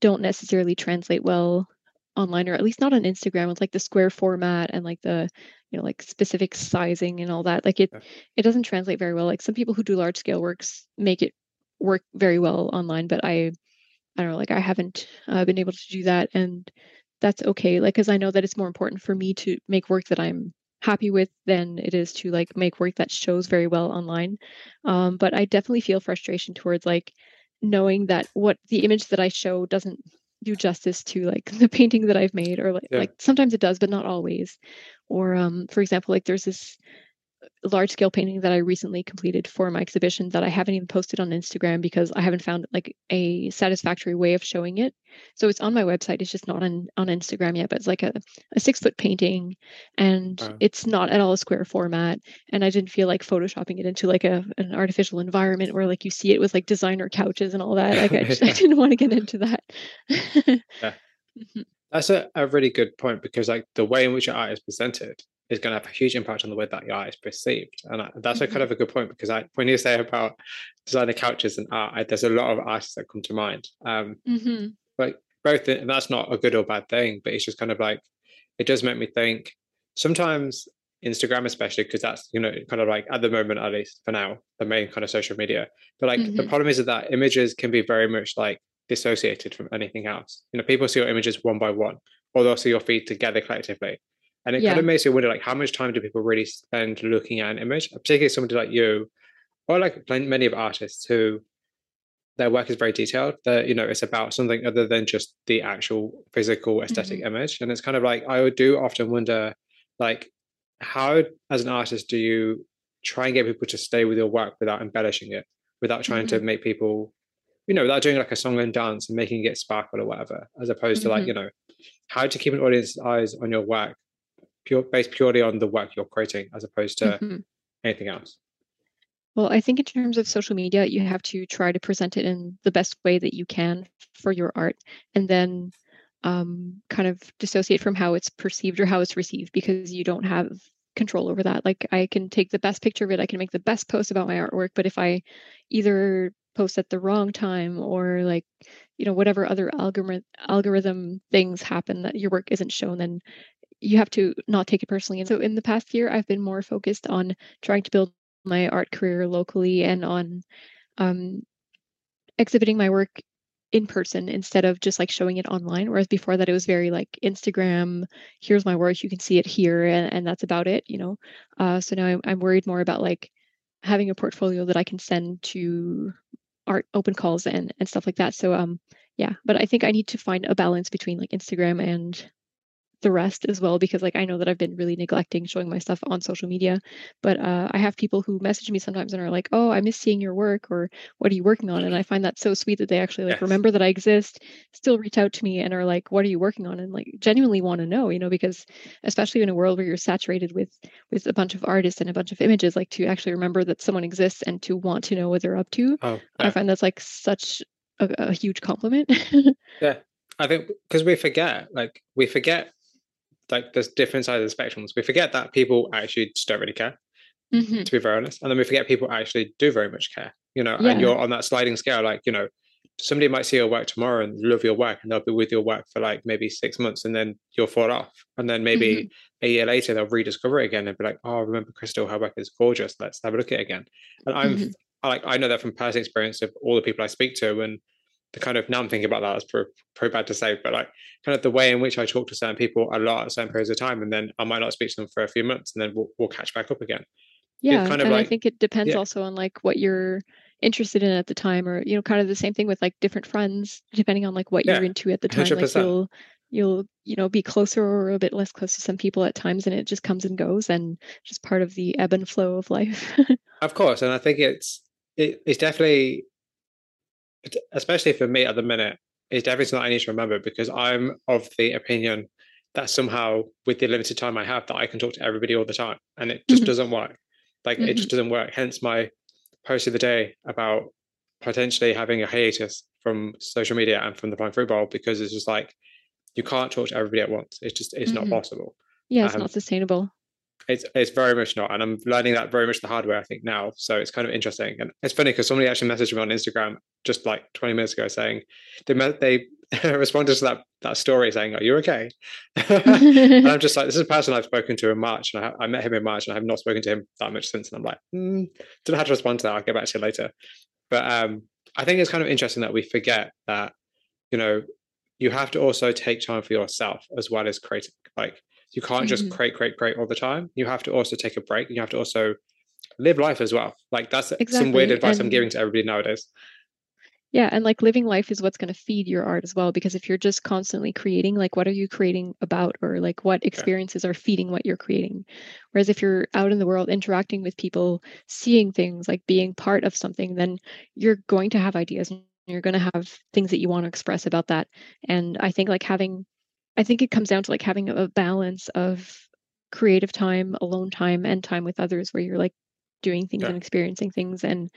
don't necessarily translate well online or at least not on instagram with like the square format and like the you know like specific sizing and all that like it it doesn't translate very well. Like some people who do large scale works make it work very well online but i i don't know like i haven't uh, been able to do that and that's okay like because i know that it's more important for me to make work that i'm happy with than it is to like make work that shows very well online um, but i definitely feel frustration towards like knowing that what the image that i show doesn't do justice to like the painting that I've made or like, yeah. like sometimes it does but not always or um for example like there's this large scale painting that I recently completed for my exhibition that I haven't even posted on Instagram because I haven't found like a satisfactory way of showing it. So it's on my website. It's just not on on Instagram yet, but it's like a, a six foot painting and it's not at all a square format. And I didn't feel like photoshopping it into like a an artificial environment where like you see it with like designer couches and all that. Like I, just, I didn't want to get into that. yeah. Mm-hmm. That's a, a really good point because like the way in which your art is presented is going to have a huge impact on the way that your art is perceived. And that's mm-hmm. a kind mm-hmm. of a good point because I, when you say about designer couches and art, I, there's a lot of artists that come to mind. Um, mm-hmm. But both, and that's not a good or bad thing, but it's just kind of like, it does make me think sometimes Instagram, especially because that's, you know, kind of like at the moment, at least for now, the main kind of social media. But like mm-hmm. the problem is that images can be very much like dissociated from anything else. You know, people see your images one by one, or they'll see your feed together collectively. And it yeah. kind of makes you wonder, like, how much time do people really spend looking at an image, particularly somebody like you, or like many of artists who their work is very detailed. That you know, it's about something other than just the actual physical esthetic mm-hmm. image. And it's kind of like I do often wonder, like, how as an artist do you try and get people to stay with your work without embellishing it, without trying mm-hmm. to make people, you know, without doing like a song and dance and making it sparkle or whatever, as opposed mm-hmm. to like, you know, how to keep an audience's eyes on your work pure based purely on the work you're creating as opposed to mm-hmm. anything else well i think in terms of social media you have to try to present it in the best way that you can for your art and then um, kind of dissociate from how it's perceived or how it's received because you don't have control over that like i can take the best picture of it i can make the best post about my artwork but if i either post at the wrong time or like you know whatever other algorithm algorithm things happen that your work isn't shown then you have to not take it personally and so in the past year i've been more focused on trying to build my art career locally and on um, exhibiting my work in person instead of just like showing it online whereas before that it was very like instagram here's my work you can see it here and, and that's about it you know? Uh, so now I'm, I'm worried more about like having a portfolio that i can send to art open calls and and stuff like that so um yeah but i think i need to find a balance between like instagram and the rest as well because like I know that I've been really neglecting showing my stuff on social media. But uh, I have people who message me sometimes and are like, "Oh, I miss seeing your work," or "What are you working on?" And I find that so sweet that they actually like yes. remember that I exist, still reach out to me and are like, "What are you working on?" and like genuinely want to know, you know, because especially in a world where you're saturated with with a bunch of artists and a bunch of images, like to actually remember that someone exists and to want to know what they're up to, oh, yeah. I find that's like such a, a huge compliment. yeah. I think because we forget, like we forget like there's different sides of the spectrums. We forget that people actually just don't really care, mm-hmm. to be very honest, and then we forget people actually do very much care. You know, yeah. and you're on that sliding scale. Like you know, somebody might see your work tomorrow and love your work, and they'll be with your work for like maybe six months, and then you'll fall off, and then maybe mm-hmm. a year later they'll rediscover it again and be like, "Oh, remember Crystel? Her work is gorgeous. Let's have a look at it again." And I'm mm-hmm. like, I know that from personal experience of all the people I speak to, and the kind of now I'm thinking about that. It's pretty, bad to say, but like kind of the way in which I talk to certain people a lot at certain periods of time, and then I might not speak to them for a few months, and then we'll, we'll catch back up again. Yeah, kind of and like, I think it depends yeah. also on like what you're interested in at the time, or you know, kind of the same thing with like different friends, depending on like what yeah, you're into at the time. 100%. Like you'll you'll you know be closer or a bit less close to some people at times, and it just comes and goes, and just part of the ebb and flow of life. of course, and I think it's it, it's definitely especially for me at the minute, is definitely something I need to remember because I'm of the opinion that somehow with the limited time I have that I can talk to everybody all the time. And it just mm-hmm. doesn't work. Like mm-hmm. it just mm-hmm. doesn't work. Hence my post of the day about potentially having a hiatus from social media and from the Flying Fruit Bowl because it's just like you can't talk to everybody at once. It's just it's mm-hmm. not possible. Yeah, it's um, not sustainable. It's it's very much not, and I'm learning that very much the hard way. I think now, so it's kind of interesting, and it's funny because somebody actually messaged me on Instagram just like 20 minutes ago saying they they responded to that that story saying, "Are you okay?" and I'm just like, this is a person I've spoken to in March, and I, I, met him in March, and I have not spoken to him that much since. And I'm like, mm, don't know how to respond to that. I'll get back to you later. But um, I think it's kind of interesting that we forget that you know you have to also take time for yourself as well as creating. Like you can't just mm-hmm. create, create, create all the time. You have to also take a break. You have to also live life as well. Like that's exactly. some weird advice and, I'm giving to everybody nowadays. Yeah, and like living life is what's going to feed your art as well. Because if you're just constantly creating, like what are you creating about, or like what experiences are feeding what you're creating? Whereas if you're out in the world interacting with people, seeing things, like being part of something, then you're going to have ideas and you're going to have things that you want to express about that. And I think like having I think it comes down to like having a balance of creative time, alone time, and time with others where you're like doing things yeah. and experiencing things, and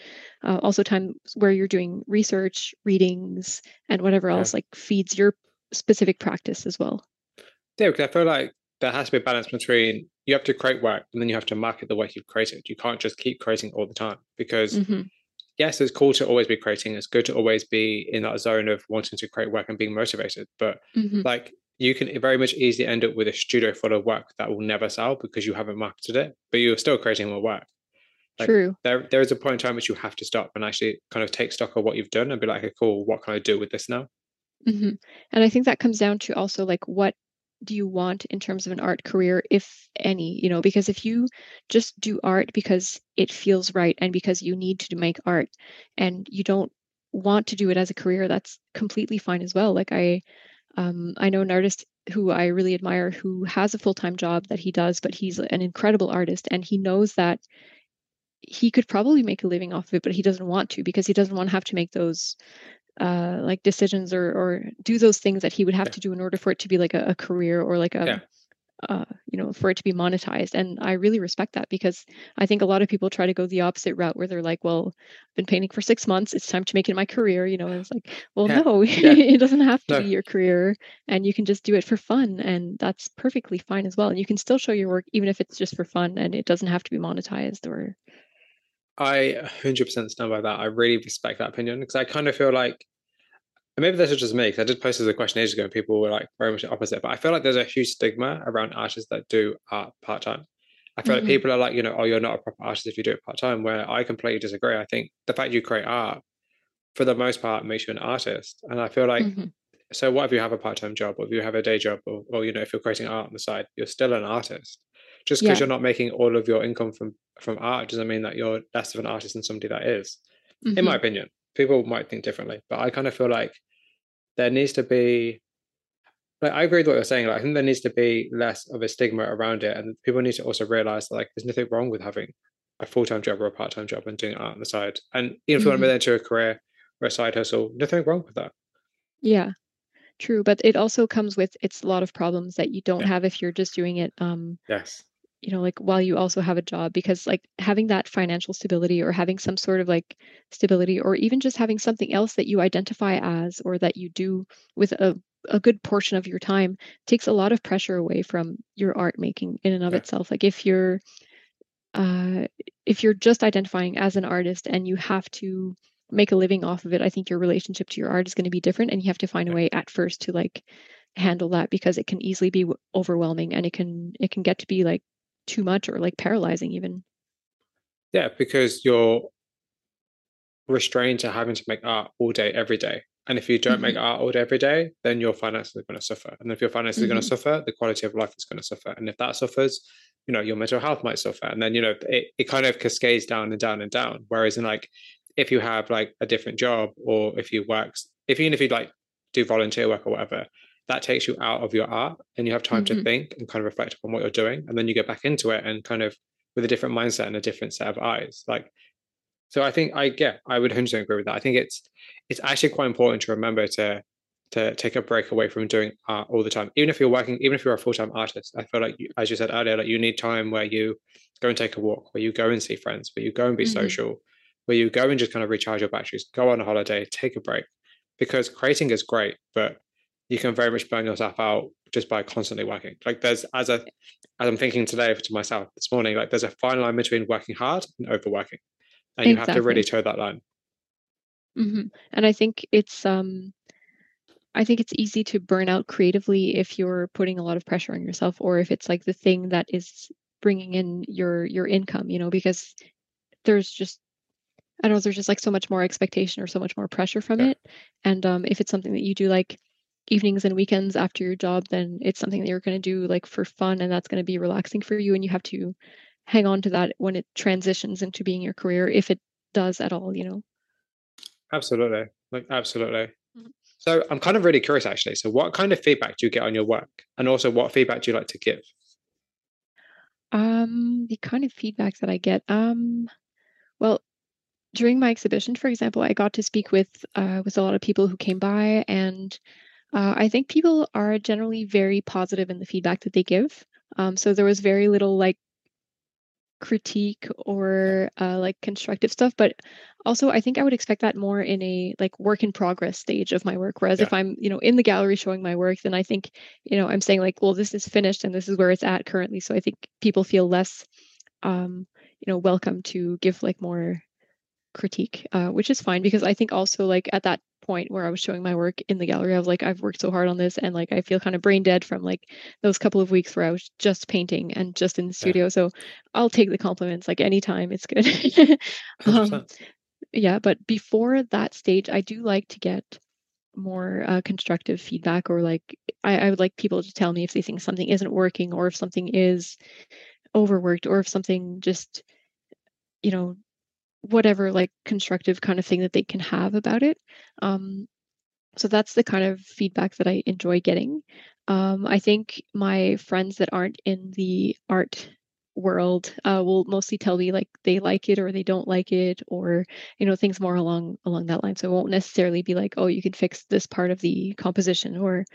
uh, also time where you're doing research, readings, and whatever else like feeds your specific practice as well. Yeah, because I feel like there has to be a balance between you have to create work and then you have to market the work you've created. You can't just keep creating all the time because mm-hmm. yes, it's cool to always be creating. It's good to always be in that zone of wanting to create work and being motivated. But mm-hmm. like you can very much easily end up with a studio full of work that will never sell because you haven't marketed it, but you're still creating more work. Like, True. There, there is a point in time which you have to stop and actually kind of take stock of what you've done and be like, okay, cool, what can I do with this now? Mm-hmm. And I think that comes down to also like what do you want in terms of an art career, if any, you know, because if you just do art because it feels right and because you need to make art and you don't want to do it as a career, that's completely fine as well. Like I, um, I know an artist who I really admire who has a full time job that he does, but he's an incredible artist and he knows that he could probably make a living off of it, but he doesn't want to because he doesn't want to have to make those uh like decisions or or do those things that he would have yeah. to do in order for it to be like a, a career or like a yeah uh, you know, for it to be monetized. And I really respect that because I think a lot of people try to go the opposite route where they're like, well, I've been painting for six months. It's time to make it my career. You know, and it's like, well, yeah. no, yeah. it doesn't have to no. be your career and you can just do it for fun. And that's perfectly fine as well. And you can still show your work even if it's just for fun and it doesn't have to be monetized or. I 100% stand by that. I really respect that opinion because I kind of feel like, maybe this is just me because I did post as a question ages ago and people were like very much the opposite. But I feel like there's a huge stigma around artists that do art part time. I feel mm-hmm. like people are like, you know, oh, you're not a proper artist if you do it part time. Where I completely disagree. I think the fact you create art, for the most part, makes you an artist. And I feel like, mm-hmm. so what if you have a part time job, or if you have a day job, or, or you know, if you're creating art on the side, you're still an artist. Just because yeah. you're not making all of your income from from art doesn't mean that you're less of an artist than somebody that is. Mm-hmm. In my mm-hmm. opinion, people might think differently, but I kind of feel like there needs to be like I agree with what you're saying. Like I think there needs to be less of a stigma around it, and people need to also realize that like there's nothing wrong with having a full time job or a part time job and doing art on the side. And even if mm-hmm. you want to move into a career or a side hustle, nothing wrong with that. Yeah, true. But it also comes with it's a lot of problems that you don't yeah. have if you're just doing it. Um, yes. You know, like while you also have a job, because like having that financial stability or having some sort of like stability, or even just having something else that you identify as or that you do with a a good portion of your time takes a lot of pressure away from your art making in and of yeah. itself like if you're uh, if you're just identifying as an artist and you have to make a living off of it i think your relationship to your art is going to be different and you have to find yeah. a way at first to like handle that because it can easily be overwhelming and it can it can get to be like too much or like paralyzing even yeah because you're restrained to having to make art all day every day and if you don't mm-hmm. make art all day every day, then your finances are going to suffer. And if your finances mm-hmm. are going to suffer, the quality of life is going to suffer. And if that suffers, you know, your mental health might suffer. And then, you know, it, it kind of cascades down and down and down. Whereas in like, if you have like a different job or if you work, if even if you like do volunteer work or whatever, that takes you out of your art and you have time mm-hmm. to think and kind of reflect upon what you're doing. And then you get back into it and kind of with a different mindset and a different set of eyes. Like so I think I get, I would 100% agree with that. I think it's it's actually quite important to remember to to take a break away from doing art all the time. Even if you're working, even if you're a full time artist, I feel like, you, as you said earlier, like you need time where you go and take a walk, where you go and see friends, where you go and be mm-hmm. social, where you go and just kind of recharge your batteries, go on a holiday, take a break. Because creating is great, but you can very much burn yourself out just by constantly working. Like there's as a as I'm thinking today to myself this morning, like there's a fine line between working hard and overworking and you exactly. have to really toe that line mm-hmm. and i think it's um i think it's easy to burn out creatively if you're putting a lot of pressure on yourself or if it's like the thing that is bringing in your your income you know because there's just i don't know there's just like so much more expectation or so much more pressure from yeah. it and um if it's something that you do like evenings and weekends after your job then it's something that you're going to do like for fun and that's going to be relaxing for you and you have to hang on to that when it transitions into being your career if it does at all you know? Absolutely. Like absolutely. Mm-hmm. so i'm kind of really curious actually. So what kind of feedback do you get on your work? And also what feedback do you like to give? Um the kind of feedback that i get um well during my exhibition for example i got to speak with uh, with a lot of people who came by and uh, i think people are generally very positive in the feedback that they give. Um, so there was very little like critique or uh, like constructive stuff but also i think i would expect that more in a like work in progress stage of my work whereas yeah. if i'm you know in the gallery showing my work then i think you know i'm saying like well this is finished and this is where it's at currently. So i think people feel less um you know welcome to give like more critique uh, which is fine because i think also like at that point where I was showing my work in the gallery. I was like, I've worked so hard on this, and like I feel kind of brain dead from like those couple of weeks where I was just painting and just in the studio. Yeah. So I'll take the compliments like anytime. It's good. um, yeah, but before that stage, I do like to get more uh, constructive feedback, or like I, I would like people to tell me if they think something isn't working, or if something is overworked, or if something just you know whatever like constructive kind of thing that they can have about it. Um, so that's the kind of feedback that I enjoy getting. Um, I think my friends that aren't in the art world uh, will mostly tell me like they like it or they don't like it or you know things more along along that line so it won't necessarily be like oh you can fix this part of the composition or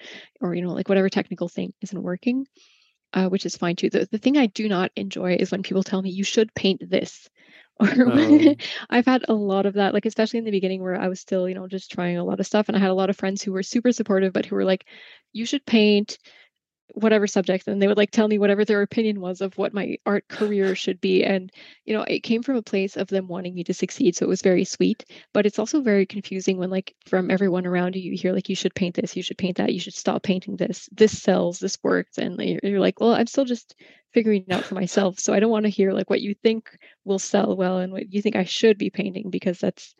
or you know like whatever technical thing isn't working uh, which is fine too the, the thing i do not enjoy is when people tell me you should paint this um, I've had a lot of that, like especially in the beginning where I was still, you know, just trying a lot of stuff. And I had a lot of friends who were super supportive, but who were like, you should paint whatever subject and they would like tell me whatever their opinion was of what my art career should be and you know it came from a place of them wanting me to succeed so it was very sweet but it's also very confusing when like from everyone around you you hear like you should paint this you should paint that you should stop painting this this sells this works and you're like well i'm still just figuring it out for myself so i don't want to hear like what you think will sell well and what you think i should be painting because that's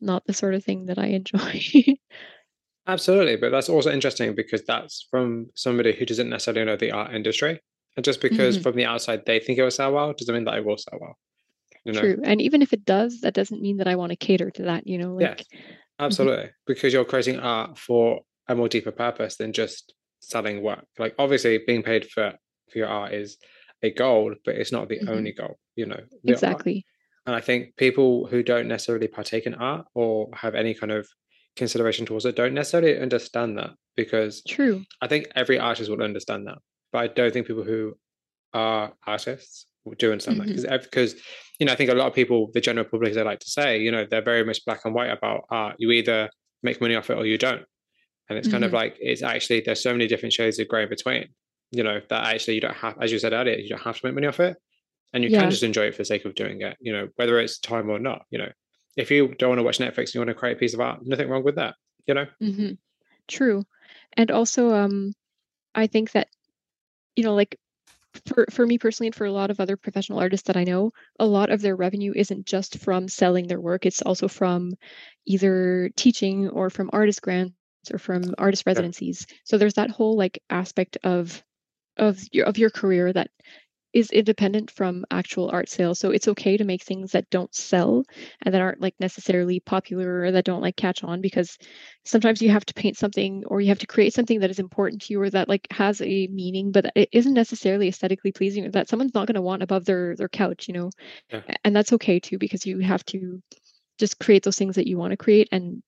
not the sort of thing that i enjoy Absolutely, but that's also interesting because that's from somebody who doesn't necessarily know the art industry. And just because mm-hmm. from the outside they think it will sell well doesn't mean that it will sell well. You know? True. And even if it does, that doesn't mean that I want to cater to that, you know? Like, yeah, mm-hmm. absolutely. Mm-hmm. Because you're creating art for a more deeper purpose than just selling work. Like obviously being paid for, for your art is a goal, but it's not the mm-hmm. only goal, you know. Exactly. Art. And I think people who don't necessarily partake in art or have any kind of consideration towards it don't necessarily understand that because true i think every artist will understand that but i don't think people who are artists do understand mm-hmm. that because you know i think a lot of people the general public as they like to say you know they're very much black and white about art you either make money off it or you don't and it's mm-hmm. kind of mm-hmm. like it's actually there's so many different shades of grey in between you know that actually you don't have as you said earlier you don't have to make money off it and you yeah. can just enjoy it for the sake of doing it you know whether it's time or not you know if you don't want to watch Netflix and you want to create a piece of art, nothing wrong with that, you know? Mm-hmm. True. And also, um, I think that, you know, like for, for me personally and for a lot of other professional artists that I know, a lot of their revenue isn't just from selling their work, it's also from either teaching or from artist grants or from artist residencies. Yeah. So there's that whole like aspect of of your of your career that is independent from actual art sales. So it's okay to make things that don't sell and that aren't like necessarily popular or that don't like catch on because sometimes you have to paint something or you have to create something that is important to you or that like has a meaning but it isn't necessarily aesthetically pleasing or that someone's not going to want above their their couch, you know. Yeah. And that's okay too because you have to just create those things that you want to create and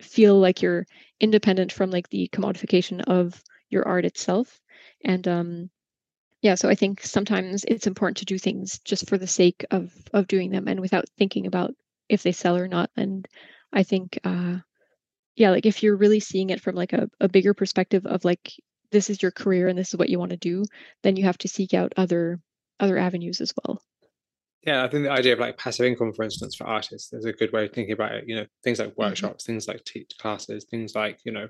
feel like you're independent from like the commodification of your art itself and um yeah so i think sometimes it's important to do things just for the sake of of doing them and without thinking about if they sell or not and i think uh yeah like if you're really seeing it from like a, a bigger perspective of like this is your career and this is what you want to do then you have to seek out other other avenues as well yeah i think the idea of like passive income for instance for artists is a good way of thinking about it you know things like mm-hmm. workshops mm-hmm. things like teach classes things like you know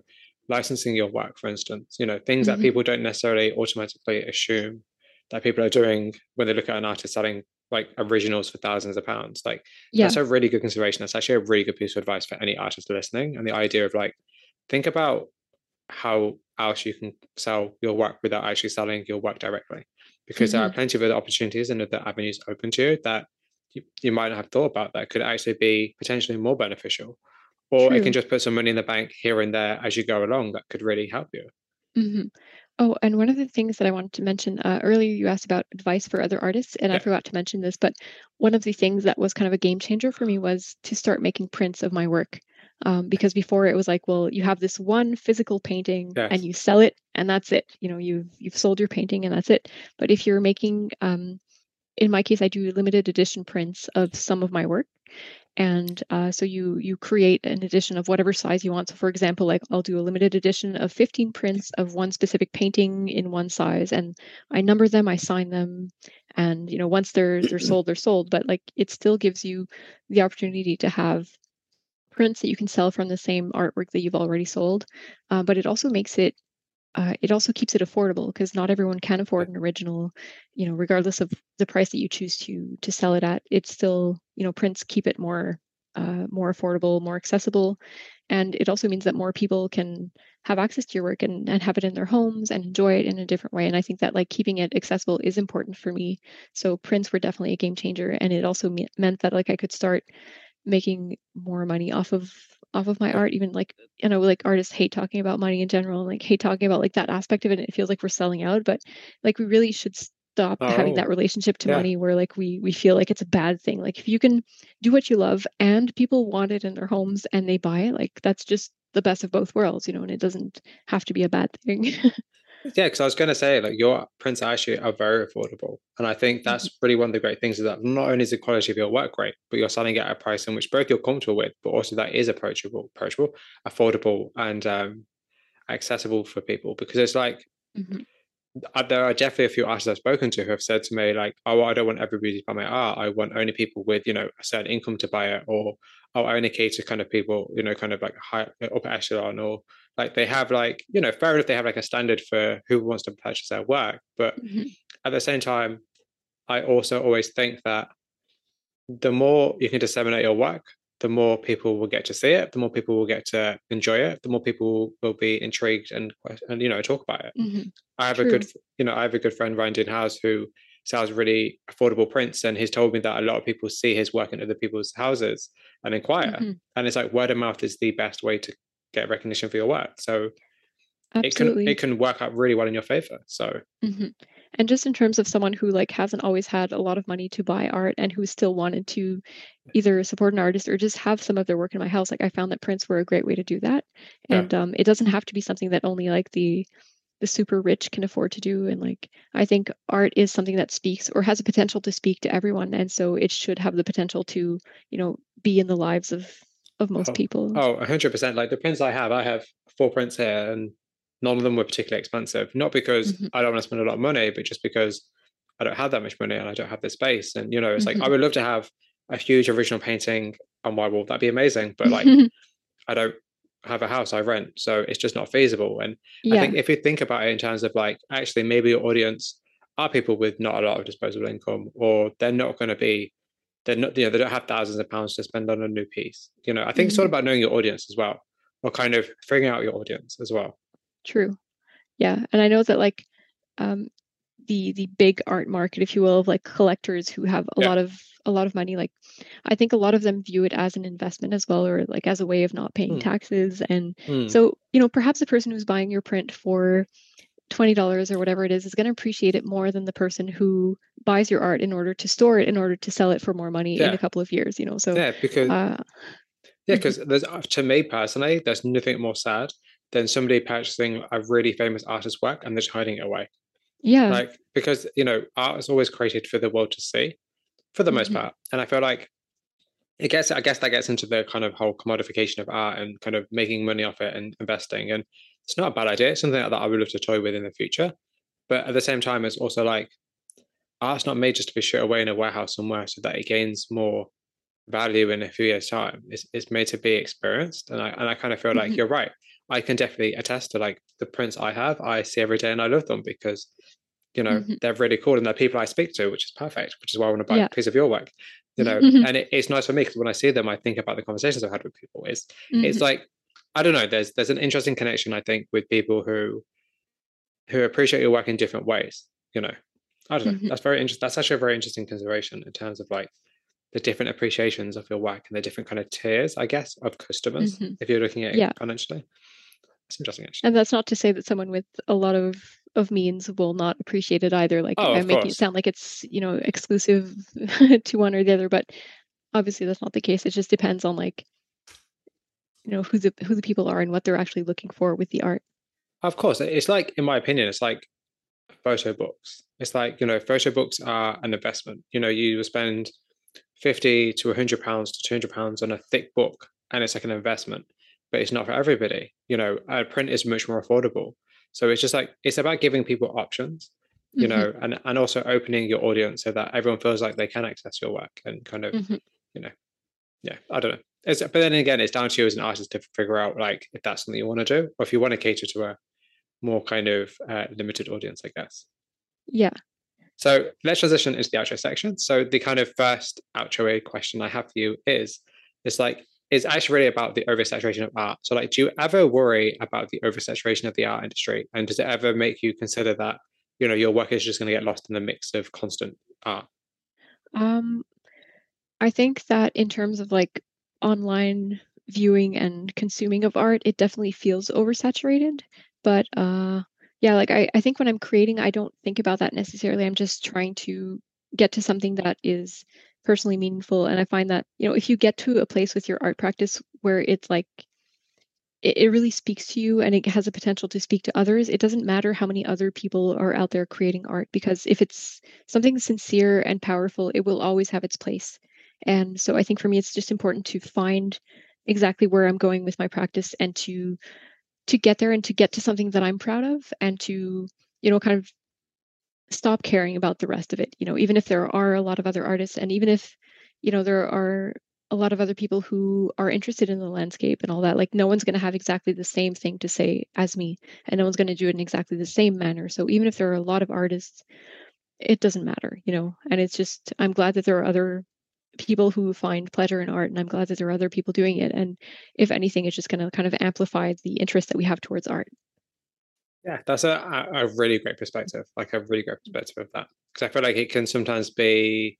licensing your work, for instance, you know, things mm-hmm. that people don't necessarily automatically assume that people are doing when they look at an artist selling like originals for thousands of pounds. Like yeah. that's a really good consideration. That's actually a really good piece of advice for any artist listening. And the idea of like think about how else you can sell your work without actually selling your work directly. Because mm-hmm. there are mm-hmm. plenty of other opportunities and other avenues open to you that you, you might not have thought about that could actually be potentially more beneficial or True. it can just put some money in the bank here and there as you go along that could really help you mm-hmm. oh and one of the things that i wanted to mention uh, earlier you asked about advice for other artists and yeah. i forgot to mention this but one of the things that was kind of a game changer for me was to start making prints of my work um, because before it was like well you have this one physical painting yes. and you sell it and that's it you know you've you've sold your painting and that's it but if you're making um, in my case i do limited edition prints of some of my work and uh, so you you create an edition of whatever size you want. So for example like i'll do a limited edition of 15 prints of one specific painting in one size and i number them i sign them and you know once they're they're sold they're sold. But like it still gives you the opportunity to have prints that you can sell from the same artwork that you've already sold uh, but it also makes it uh, it also keeps it affordable because not everyone can afford an original you know regardless of the price that you choose to to sell it at it's still you know prints keep it more uh, more affordable more accessible and it also means that more people can have access to your work and, and have it in their homes and enjoy it in a different way and i think that like keeping it accessible is important for me so prints were definitely a game changer and it also me- meant that like i could start making more money off of off of my art even like you know like artists hate talking about money in general and like hate talking about like that aspect of it it feels like we're selling out but like we really should stop oh, having that relationship to yeah. money where like we we feel like it's a bad thing. Like if you can do what you love and people want it in their homes and they buy it like that's just the best of both worlds you know and it doesn't have to be a bad thing Yeah, because I was going to say, like, your prints actually are very affordable. And I think that's mm-hmm. really one of the great things is that not only is the quality of your work great, but you're selling it at a price in which both you're comfortable with, but also that is approachable, approachable, affordable, and um, accessible for people. Because it's like, mm-hmm. there are definitely a few artists I've spoken to who have said to me like, "Oh, I don't want everybody to buy my art. I want only people with you know a certain income to buy it, or oh, I only cater kind of people you know kind of like high upper echelon, or like they have like you know fair enough they have like a standard for who wants to purchase their work, but mm-hmm. at the same time, I also always think that the more you can disseminate your work, the more people will get to see it, the more people will get to enjoy it, the more people will be intrigued and and you know talk about it. Mm-hmm. I have True. a good you know I have a good friend Ryan Dean House who sells really affordable prints, and he's told me that a lot of people see his work in other people's houses and inquire, mm-hmm. and it's like word of mouth is the best way to get recognition for your work. So Absolutely. it can it can work out really well in your favor. So. Mm-hmm. And just in terms of someone who like hasn't always had a lot of money to buy art and who still wanted to either support an artist or just have some of their work in my house, like I found that prints were a great way to do that. And yeah. um, it doesn't have to be something that only like the the super rich can afford to do. And like I think art is something that speaks or has a potential to speak to everyone, and so it should have the potential to you know be in the lives of of most people. oh, people. Oh, hundred percent. Like the prints I have, I have four prints here, and none of them were particularly expensive. Not because mm-hmm. I don't want to spend a lot of money, but just because I don't have that much money and I don't have the space. And you know, it's mm-hmm. like I mm-hmm. would love to have a huge original painting on my wall. That'd be amazing. But like I don't have a house I rent. So it's just not feasible. And yeah. I think if you think about it in terms of like actually maybe your audience are people with not a lot of disposable income or they're not going to be they're not you know they don't have thousands of pounds to spend on a new piece you know i think mm-hmm. it's all mm-hmm. about knowing your audience as well or kind of figuring out your audience as well True. Yeah, and I know that like um, the the big art market, if you will, of like collectors who have a yeah. lot of a lot of money. Like, I think a lot of them view it as an investment as well, or like as a way of not paying mm. taxes. And mm. so, you know, perhaps the person who's buying your print for twenty dollars or whatever it is is going to appreciate it more than the person who buys your art in order to store it in order to sell it for more money yeah. in a couple of years. You know, so yeah, because uh, yeah, because there's to me personally, there's nothing more sad than somebody purchasing a really famous artist's work and they're just hiding it away. Yeah. Like because you know, art is always created for the world to see, for the mm-hmm. most part. And I feel like it gets I guess that gets into the kind of whole commodification of art and kind of making money off it and investing. And it's not a bad idea. It's something that I would love to toy with in the future. But at the same time, it's also like art's not made just to be shut away in a warehouse somewhere so that it gains more value in a few years' time. It's, it's made to be experienced. And I and I kind of feel like mm-hmm. you're right. I can definitely attest to like the prints I have, I see every day and I love them because, you know, mm-hmm. they're really cool and they're people I speak to, which is perfect, which is why I want to buy yeah. a piece of your work, you know, mm-hmm. and it, it's nice for me because when I see them, I think about the conversations I've had with people. It's, mm-hmm. it's like, I don't know, there's, there's an interesting connection, I think, with people who, who appreciate your work in different ways, you know, I don't know. Mm-hmm. That's very interesting. That's actually a very interesting consideration in terms of like the different appreciations of your work and the different kind of tiers, I guess, of customers. Mm-hmm. If you're looking at yeah. it financially, it's interesting actually. And that's not to say that someone with a lot of of means will not appreciate it either. Like oh, I'm making course. it sound like it's you know exclusive to one or the other, but obviously that's not the case. It just depends on like you know who the who the people are and what they're actually looking for with the art. Of course, it's like in my opinion, it's like photo books. It's like you know, photo books are an investment. You know, you will spend fifty to hundred pounds to two hundred pounds on a thick book, and it's like an investment but it's not for everybody. You know, a print is much more affordable. So it's just like it's about giving people options, you mm-hmm. know, and and also opening your audience so that everyone feels like they can access your work and kind of, mm-hmm. you know, yeah, I don't know. It's, but then again, it's down to you as an artist to figure out like if that's something you want to do or if you want to cater to a more kind of uh, limited audience, I guess. Yeah. So let's transition into the outro section. So the kind of first outro question I have for you is, it's like, is actually really about the oversaturation of art. So, like, do you ever worry about the oversaturation of the art industry? And does it ever make you consider that, you know, your work is just going to get lost in the mix of constant art? Um, I think that in terms of like online viewing and consuming of art, it definitely feels oversaturated. But uh, yeah, like I, I think when I'm creating, I don't think about that necessarily. I'm just trying to get to something that is personally meaningful and i find that you know if you get to a place with your art practice where it's like it, it really speaks to you and it has a potential to speak to others it doesn't matter how many other people are out there creating art because if it's something sincere and powerful it will always have its place and so i think for me it's just important to find exactly where i'm going with my practice and to to get there and to get to something that i'm proud of and to you know kind of stop caring about the rest of it. You know even if there are a lot of other artists and even if you know there are a lot of other people who are interested in the landscape and all that like no one's going to have exactly the same thing to say as me and no one's going to do it in exactly the same manner. So even if there are a lot of artists it doesn't matter you know and it's just i'm glad that there are other people who find pleasure in art and i'm glad that there are other people doing it and if anything it's just going to kind of amplify the interest that we have towards art yeah that's a, a really great perspective like a really great mm. perspective of that because i feel like it can sometimes be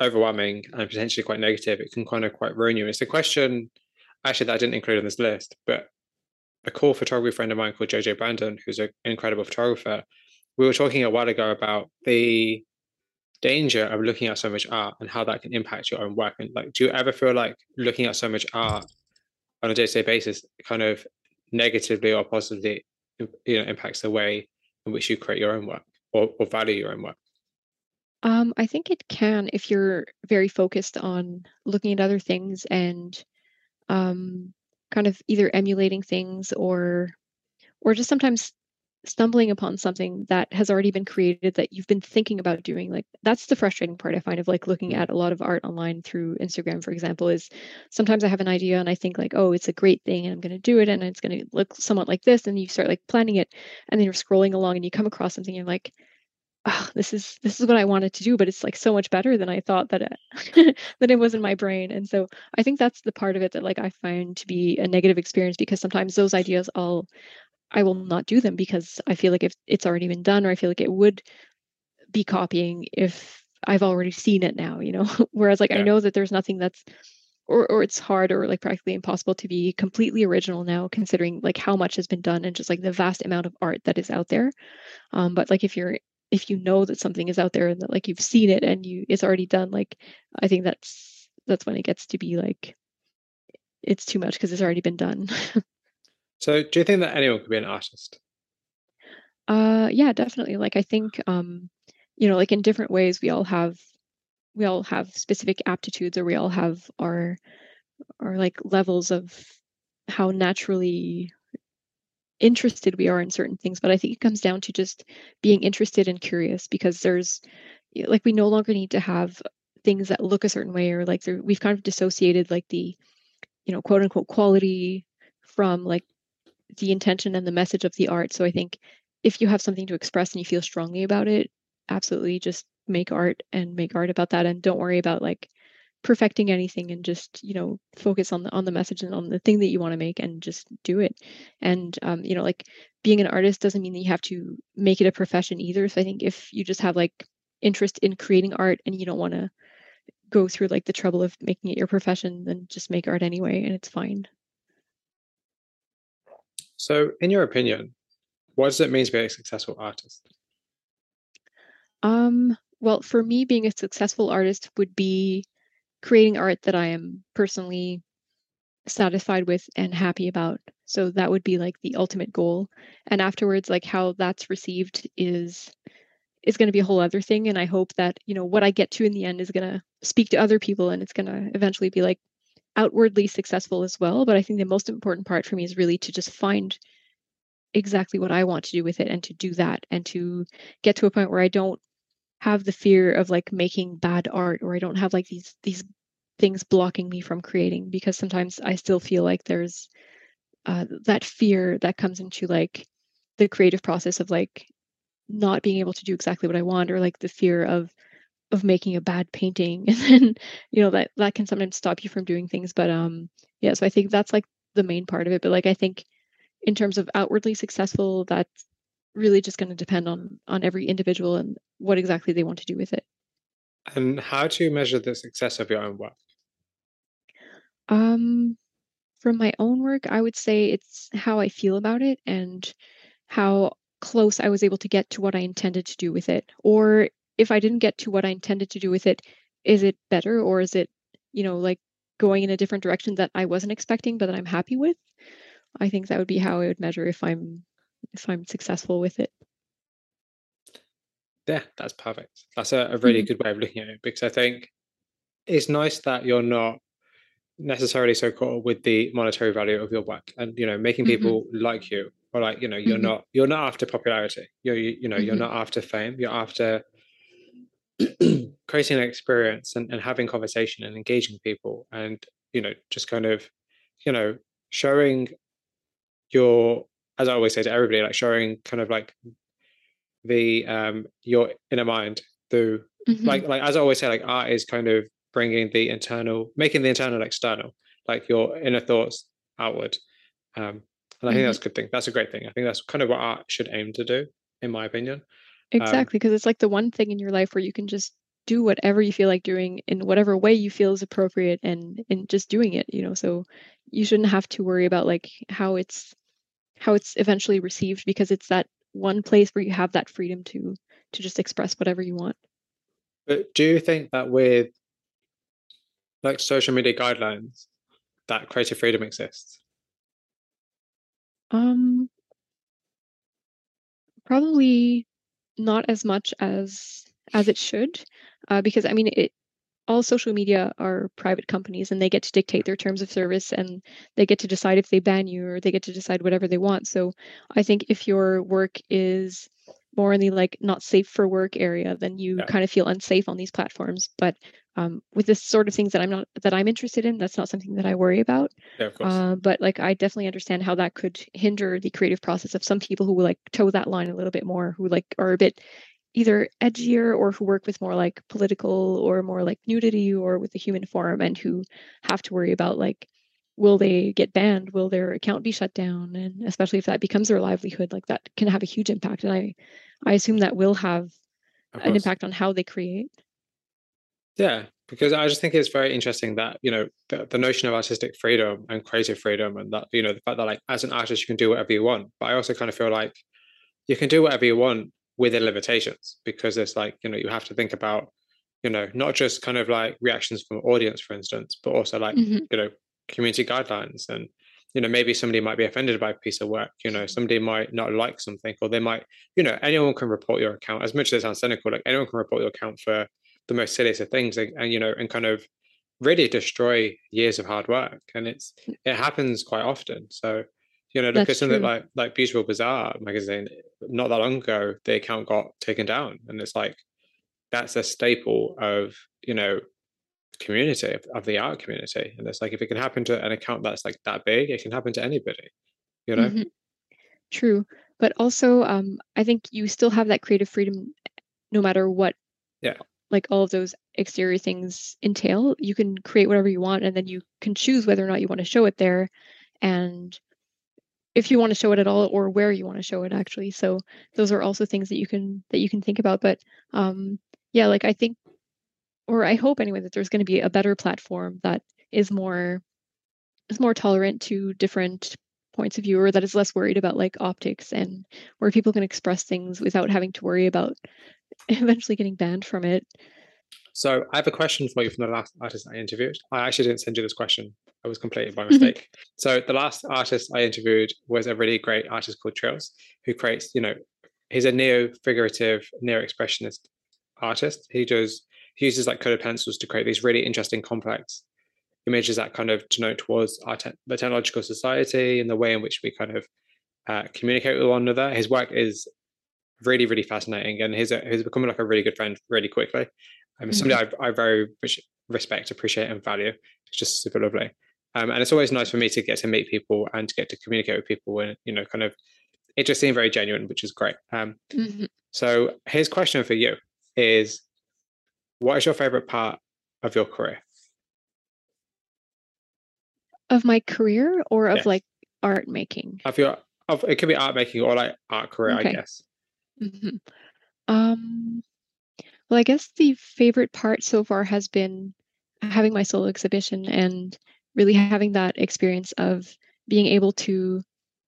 overwhelming and potentially quite negative, it can kind of quite ruin you. It's a question actually that I didn't include on this list, but a cool photography friend of mine called JJ Brandon, who's an incredible photographer, we were talking a while ago about the danger of looking at so much art and how that can impact your own work. And like, do you ever feel like looking at so much art on a day-to-day basis kind of negatively or positively, you know, impacts the way in which you create your own work or, or value your own work? Um, I think it can if you're very focused on looking at other things and um, kind of either emulating things or or just sometimes stumbling upon something that has already been created that you've been thinking about doing like that's the frustrating part i find of like looking mm. at a lot of art online through instagram for example is sometimes i have an idea and i think like oh it's a great thing and i'm going to do it and it's going to look somewhat like this and you start like planning it and then you're scrolling along and you come across something and you're like oh, this is this is what I wanted to do, but it's like so much better than I thought that it that it was in my brain. And so I think that's the part of it that like I find to be a negative experience because sometimes those ideas I'll I will not do them because I feel like if it's already been done or I feel like it would be copying if I've already seen it now, you know. Whereas like yeah. I know that there's nothing that's or or it's hard or like practically impossible to be completely original now considering like how much has been done and just like the vast amount of art that is out there um, but like if you're if you know that something is out there and that like you've seen it and you it's already done like i think that's that's when it gets to be like it's too much because it's already been done so do you think that anyone could be an artist? Uh yeah definitely like i think um you know like in different ways we all have we all have specific aptitudes or we all have our our like levels of how naturally interested we are in certain things but i think it comes down to just being interested and curious because there's like we no longer need to have things that look a certain way or like we've kind of dissociated like the you know quote unquote quality from like the intention and the message of the art. So i think if you have something to express and you feel strongly about it absolutely just make art and make art about that. And don't worry about like perfecting anything and just you know focus on the on the message and on the thing that you want to make and just do it. And um, you know like being an artist doesn't mean that you have to make it a profession either. So i think if you just have like interest in creating art and you don't want to go through like the trouble of making it your profession then just make art anyway and it's fine so in your opinion what does it mean to be a successful artist um well for me being a successful artist would be creating art that I am personally satisfied with and happy about. So that would be like the ultimate goal. And afterwards, like how that's received is is going to be a whole other thing. And I hope that, you know, what I get to in the end is going to speak to other people and it's going to eventually be like outwardly successful as well. But I think the most important part for me is really to just find exactly what I want to do with it and to do that and to get to a point where I don't have the fear of like making bad art or I don't have like these these things blocking me from creating because sometimes I still feel like there's uh, that fear that comes into like the creative process of like not being able to do exactly what I want or like the fear of of making a bad painting and then you know that that can sometimes stop you from doing things but um yeah so I think that's like the main part of it but like I think in terms of outwardly successful that's really just going to depend on on every individual and what exactly they want to do with it. And how do you measure the success of your own work? Um, from my own work, I would say it's how I feel about it and how close I was able to get to what I intended to do with it. Or if I didn't get to what I intended to do with it, is it better or is it, you know, like going in a different direction that I wasn't expecting but that I'm happy with? I think that would be how I would measure if I'm if I'm successful with it. Yeah, that's perfect. That's a, a really mm-hmm. good way of looking at it because I think it's nice that you're not necessarily so caught with the monetary value of your work and you know making mm-hmm. people mm-hmm. like you or like you know you're mm-hmm. not you're not after popularity you're you, you know mm-hmm. you're not after fame you're after creating an experience and, and having conversation and engaging people and you know just kind of you know showing your as i always say to everybody like showing kind of like the um your inner mind through mm-hmm. like like as i always say like art is kind of bringing the internal making the internal external like your inner thoughts outward um and I think mm-hmm. that's a good thing. That's a great thing. I think that's kind of what art should aim to do, in my opinion. Um, exactly, because um, it's like the one thing in your life where you can just do whatever you feel like doing in whatever way you feel is appropriate and and just doing it, you know. So you shouldn't have to worry about like how it's how it's eventually received because it's that one place where you have that freedom to to just express whatever you want. But do you think that with like social media guidelines that creative freedom exists? Um, probably not as much as as it should, uh, because I mean, it all social media are private companies and they get to dictate their terms of service and they get to decide if they ban you or they get to decide whatever they want. So I think if your work is more in the like not safe for work area, then you yeah. kind of feel unsafe on these platforms. But um, with this sort of things that I'm not that I'm interested in, that's not something that I worry about. Yeah. Uh, but like I definitely understand how that could hinder the creative process of some people who will like toe that line a little bit more, who like are a bit either edgier or who work with more like political or more like nudity or with the human form and who have to worry about like will they get banned? Will their account be shut down? And especially if that becomes their livelihood like that can have a huge impact. And i i assume that will have an impact on how they create. Yeah because i just think it's very interesting that you know the, the notion of artistic freedom and creative freedom and that you know the fact that like as an artist you can do whatever you want. But i also kind of feel like you can do whatever you want within limitations because it's like you know you have to think about you know not just kind of like reactions from audience for instance but also like mm-hmm. you know community guidelines and you know maybe somebody might be offended by a piece of work you know somebody might not like something or they might you know anyone can report your account as much as it sounds cynical like anyone can report your account for the most silliest of things and, and you know and kind of really destroy years of hard work and it's it happens quite often so you know look That's at something true. like like beautiful bizarre magazine not that long ago the account got taken down and it's like that's a staple of you know community of, of, the art community and it's like if it can happen to an account that's like that big it can happen to anybody you know mm-hmm. true but also um i think you still have that creative freedom no matter what yeah like all of those exterior things entail you can create whatever you want and then you can choose whether or not you want to show it there and if you want to show it at all or where you want to show it actually so those are also things that you can that you can think about but um yeah like i think or I hope anyway that there's going to be a better platform that is more is more tolerant to different points of view or that is less worried about like optics and where people can express things without having to worry about eventually getting banned from it. So I have a question for you from the last artist I interviewed. I actually didn't send you this question. I was completely by mistake. so the last artist I interviewed was a really great artist called Trills, who creates, you know, he's a neo-figurative, neo-expressionist artist. He does he uses like colored pencils to create these really interesting, complex images that kind of denote towards our te- the technological society and the way in which we kind of uh, communicate with one another. His work is really, really fascinating, and he's a, he's becoming like a really good friend really quickly. Um, mm-hmm. Somebody I, I very much respect, appreciate, and value. It's just super lovely. Um, and it's always nice for me to get to meet people and to get to communicate with people and you know kind of it just seemed very genuine which is great um, mm-hmm. so his question for you is what is your favorite part of your career? Of my career or of yes. like art making? Of your of it could be art making or like art career, okay. I guess. Mm-hmm. Um well I guess the favorite part so far has been having my solo exhibition and really having that experience of being able to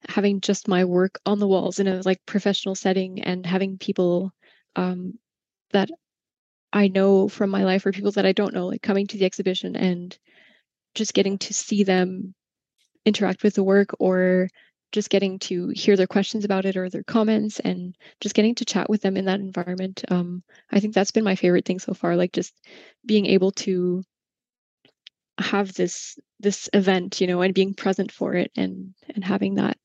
having just my work on the walls in a like professional setting and having people um, that I know from my life or people that I don't know, like coming to the exhibition and just getting to see them interact with the work or just getting to hear their questions about it or their comments and just getting to chat with them in that environment. Um, I think that's been my favorite thing so far, like just being able to have this this event, you know, and being present for it and and having that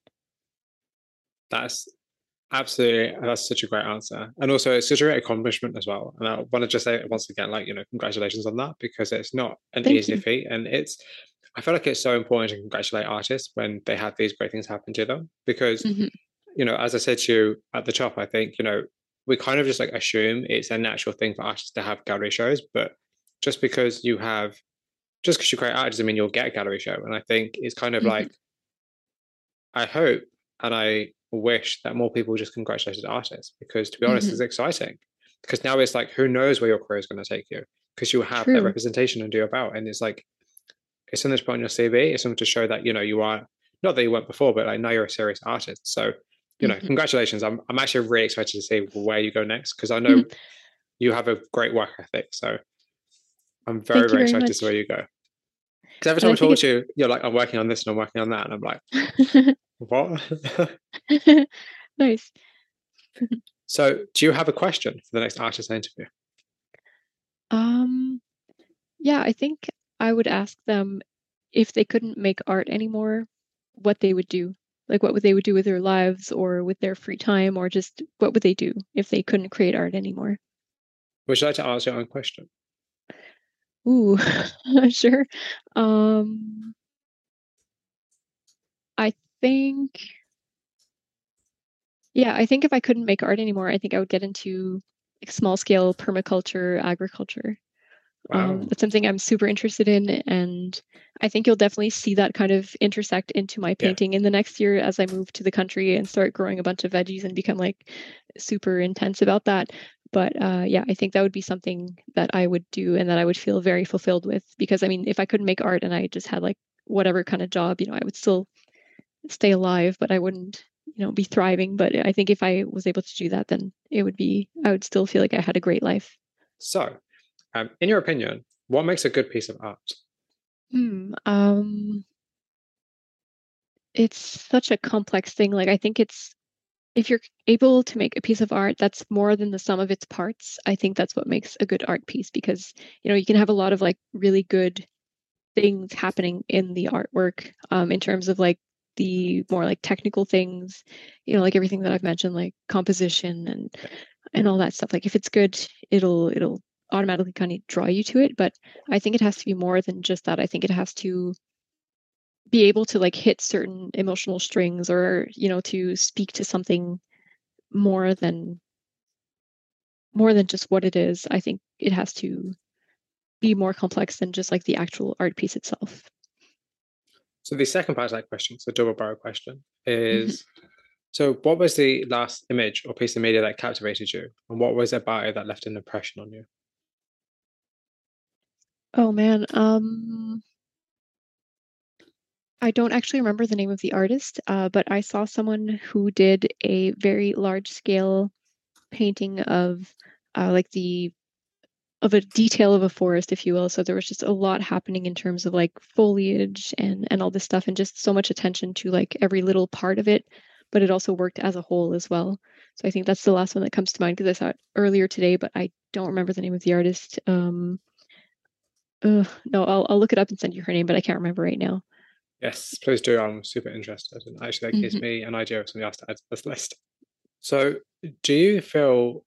That's absolutely that's such a great answer, and also it's such a great accomplishment as well. And I want to just say once again, like you know, congratulations on that because it's not an Thank easy you. feat, and it's. I feel like it's so important to congratulate artists when they have these great things happen to them because, mm-hmm. you know, as I said to you at the top, I think you know we kind of just like assume it's a natural thing for artists to have gallery shows, but just because you have just because you create art doesn't mean you'll get a gallery show. And I think it's kind of mm-hmm. like I hope and I wish that more people just congratulated artists because to be honest, mm-hmm. it's exciting. Because now it's like who knows where your career is going to take you because you have True. that representation under your belt. And it's like it's something to put on your CV. It's something to show that, you know, you are not that you weren't before, but like now you're a serious artist. So, you know, mm-hmm. congratulations. I'm I'm actually really excited to see where you go next because I know mm-hmm. you have a great work ethic. So I'm very, very, very excited to see where you go. Because every time I, I talk to you, you're like, I'm working on this and I'm working on that. And I'm like, what? nice. so do you have a question for the next artist interview? Um yeah, I think I would ask them if they couldn't make art anymore, what they would do. Like what would they would do with their lives or with their free time or just what would they do if they couldn't create art anymore? Would you like to ask your own question? Ooh, sure. Um, think, yeah, I think if I couldn't make art anymore, I think I would get into like small scale permaculture, agriculture. Um, wow. Um, that's something I'm super interested in, and I think you'll definitely see that kind of intersect into my painting yeah. in the next year as I move to the country and start growing a bunch of veggies and become like super intense about that but uh, yeah i think that would be something that i would do and that i would feel very fulfilled with because i mean if i couldn't make art and i just had like whatever kind of job you know i would still stay alive but i wouldn't you know be thriving but i think if i was able to do that then it would be i would still feel like i had a great life. So um, in your opinion what makes a good piece of art? Hmm, um it's such a complex thing like i think it's if you're able to make a piece of art that's more than the sum of its parts, I think that's what makes a good art piece because you know you can have a lot of like really good things happening in the artwork um, in terms of like the more like technical things, you know, like everything that I've mentioned, like composition and and all that stuff. Like if it's good, it'll it'll automatically kind of draw you to it. But I think it has to be more than just that. I think it has to be able to like hit certain emotional strings or you know to speak to something more than more than just what it is i think it has to be more complex than just like the actual art piece itself so the second part of that question so double barrel question is mm-hmm. so what was the last image or piece of media that captivated you and what was it about it that left an impression on you oh man um I don't actually remember the name of the artist, uh, but I saw someone who did a very large scale painting of uh, like the of a detail of a forest, if you will. So there was just a lot happening in terms of like foliage and and all this stuff, and just so much attention to like every little part of it. But it also worked as a whole as well. So I think that's the last one that comes to mind because I saw it earlier today, but I don't remember the name of the artist. Um, uh, no, I'll I'll look it up and send you her name, but I can't remember right now. Yes, please do. I'm super interested. And actually, that mm-hmm. gives me an idea of something else to add to this list. So, do you feel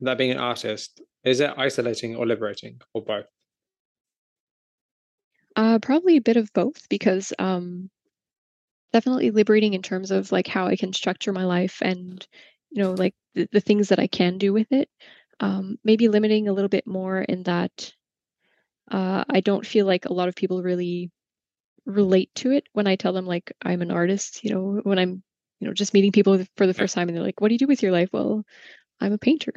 that being an artist is it isolating or liberating, or both? Uh, probably a bit of both, because um, definitely liberating in terms of like how I can structure my life and you know like the, the things that I can do with it. Um, maybe limiting a little bit more in that uh, I don't feel like a lot of people really relate to it when I tell them like I'm an artist, you know, when I'm, you know, just meeting people for the first time and they're like, what do you do with your life? Well, I'm a painter.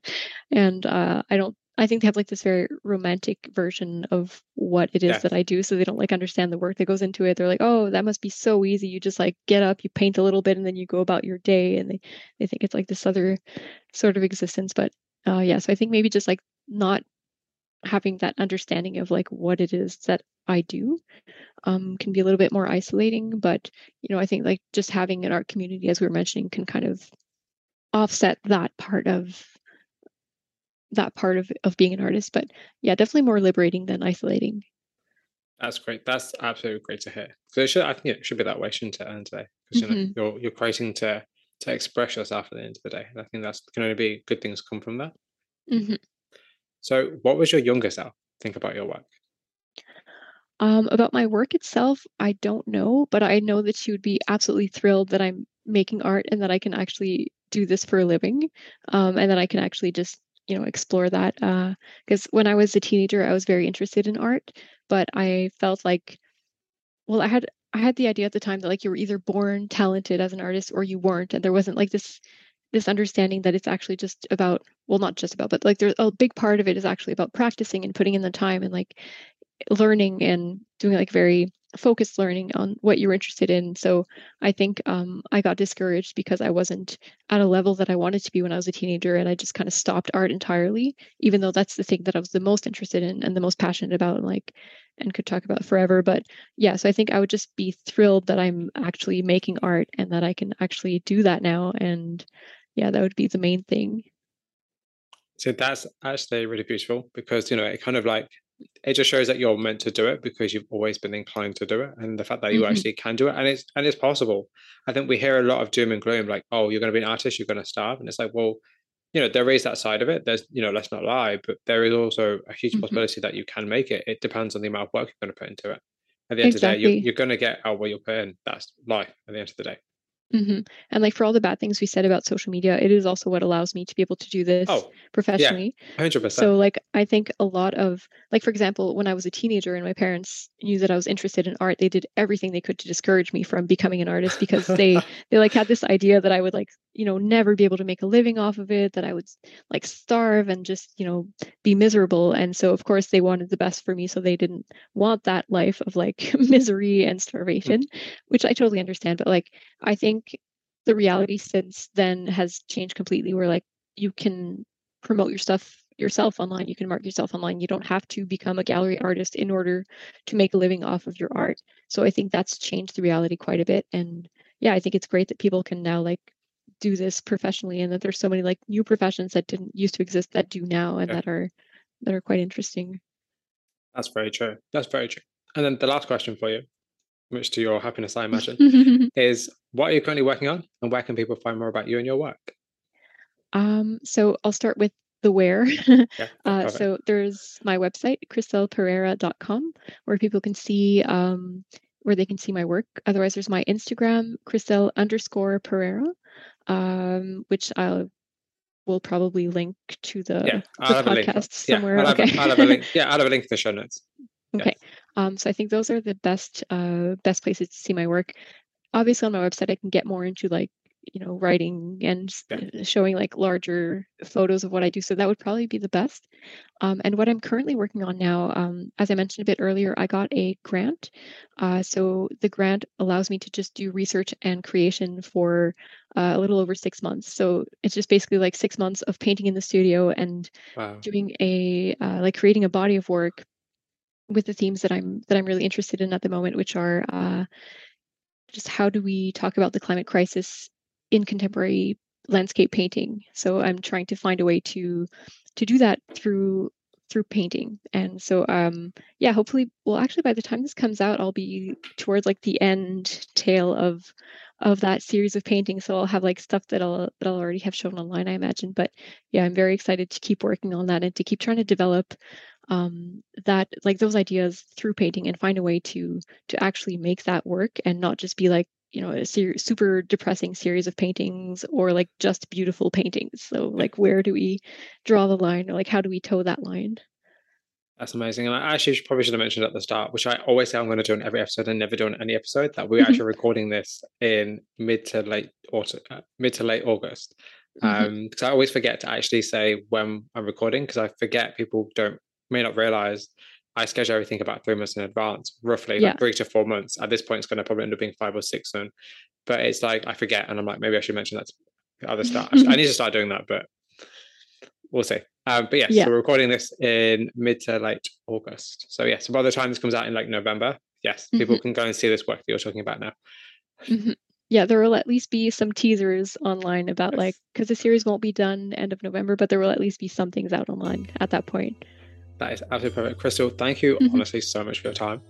and uh, I don't, I think they have like this very romantic version of what it is yeah. that I do. So they don't like understand the work that goes into it. They're like, oh, that must be so easy. You just like get up, you paint a little bit, and then you go about your day. And they, they think it's like this other sort of existence. But uh, yeah, so I think maybe just like not having that understanding of like what it is that I do um, can be a little bit more isolating. But you know, I think like just having an art community, as we were mentioning, can kind of offset that part of that part of of being an artist. But yeah, definitely more liberating than isolating. That's great. That's absolutely great to hear. So it should, I think it should be that way, shouldn't it, today? Because you know mm-hmm. you're you're creating to to express yourself at the end of the day. And I think that's can only be good things come from that. Mm-hmm. So, what was your younger self think about your work? Um, about my work itself, I don't know, but I know that she would be absolutely thrilled that I'm making art and that I can actually do this for a living, um, and that I can actually just you know explore that. Because uh, when I was a teenager, I was very interested in art, but I felt like, well, I had I had the idea at the time that like you were either born talented as an artist or you weren't, and there wasn't like this this understanding that it's actually just about well not just about but like there's a big part of it is actually about practicing and putting in the time and like learning and doing like very focused learning on what you're interested in. So I think um, I got discouraged because I wasn't at a level that I wanted to be when I was a teenager, and I just kind of stopped art entirely, even though that's the thing that I was the most interested in and the most passionate about, and like, and could talk about forever. But yeah, so I think I would just be thrilled that I'm actually making art and that I can actually do that now. And yeah, that would be the main thing. So that's actually really beautiful because you know it kind of like it just shows that you're meant to do it because you've always been inclined to do it and the fact that you mm-hmm. actually can do it and it's and it's possible i think we hear a lot of doom and gloom like oh you're going to be an artist you're going to starve and it's like well you know there is that side of it there's you know let's not lie but there is also a huge mm-hmm. possibility that you can make it it depends on the amount of work you're going to put into it at the end exactly. of the day you're, you're going to get out what you're putting that's life at the end of the day Mm-hmm. And like for all the bad things we said about social media, it is also what allows me to be able to do this oh, professionally. Yeah, 100%. So like I think a lot of like for example, when I was a teenager and my parents knew that I was interested in art, they did everything they could to discourage me from becoming an artist because they they like had this idea that I would like, you know, never be able to make a living off of it, that I would like starve and just, you know, be miserable. And so of course they wanted the best for me, so they didn't want that life of like misery and starvation, mm-hmm. which I totally understand, but like I think think the reality since then has changed completely where like you can promote your stuff yourself online you can market yourself online you don't have to become a gallery artist in order to make a living off of your art so i think that's changed the reality quite a bit and yeah i think it's great that people can now like do this professionally and that there's so many like new professions that didn't used to exist that do now and yeah. that are that are quite interesting that's very true that's very true and then the last question for you which to your happiness, I imagine, is what are you currently working on and where can people find more about you and your work? Um, so I'll start with the where. yeah, uh, so there's my website, crystelpereira.com, where people can see um, where they can see my work. Otherwise, there's my Instagram, Crystel underscore Pereira, um, which I'll will probably link to the, yeah, the podcast somewhere. Yeah, I'll, okay. have, I'll have a link. Yeah, I'll have a link to the show notes. Okay. Um, so I think those are the best uh, best places to see my work. Obviously, on my website, I can get more into like you know writing and yeah. showing like larger photos of what I do. So that would probably be the best. Um, and what I'm currently working on now, um, as I mentioned a bit earlier, I got a grant. Uh, so the grant allows me to just do research and creation for uh, a little over six months. So it's just basically like six months of painting in the studio and wow. doing a uh, like creating a body of work with the themes that I'm that I'm really interested in at the moment, which are uh, just how do we talk about the climate crisis in contemporary landscape painting. So I'm trying to find a way to to do that through through painting. And so um yeah, hopefully well actually by the time this comes out I'll be towards like the end tail of of that series of paintings. So I'll have like stuff that I'll that I'll already have shown online, I imagine. But yeah, I'm very excited to keep working on that and to keep trying to develop um, that like those ideas through painting and find a way to to actually make that work and not just be like you know a ser- super depressing series of paintings or like just beautiful paintings so like where do we draw the line or like how do we toe that line that's amazing. And I actually probably should have mentioned at the start, which I always say I'm going to do in every episode and never do in any episode, that we're mm-hmm. actually recording this in mid to late autumn, uh, mid to late August. Mm-hmm. Um, because I always forget to actually say when I'm recording because I forget people don't may not realize I schedule everything about three months in advance, roughly yeah. like three to four months. At this point, it's going to probably end up being five or six soon. But it's like I forget, and I'm like, maybe I should mention that to other start. I need to start doing that, but we'll see. Um, but yes, yeah. so we're recording this in mid to late August. So yes, so by the time this comes out in like November, yes, mm-hmm. people can go and see this work that you're talking about now. Mm-hmm. Yeah, there will at least be some teasers online about yes. like because the series won't be done end of November, but there will at least be some things out online at that point. That is absolutely perfect. Crystel, thank you mm-hmm. honestly so much for your time.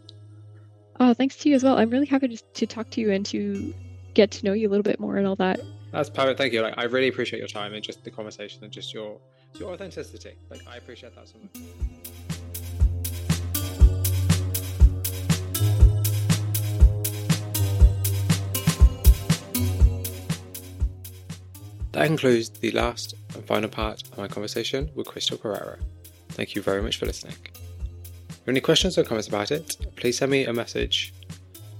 Oh, thanks to you as well. I'm really happy to, to talk to you and to get to know you a little bit more and all that. That's perfect. Thank you. Like, I really appreciate your time and just the conversation and just your your authenticity. Like, I appreciate that so much. That concludes the last and final part of my conversation with Crystel Pereira. Thank you very much for listening. If you have any questions or comments about it, please send me a message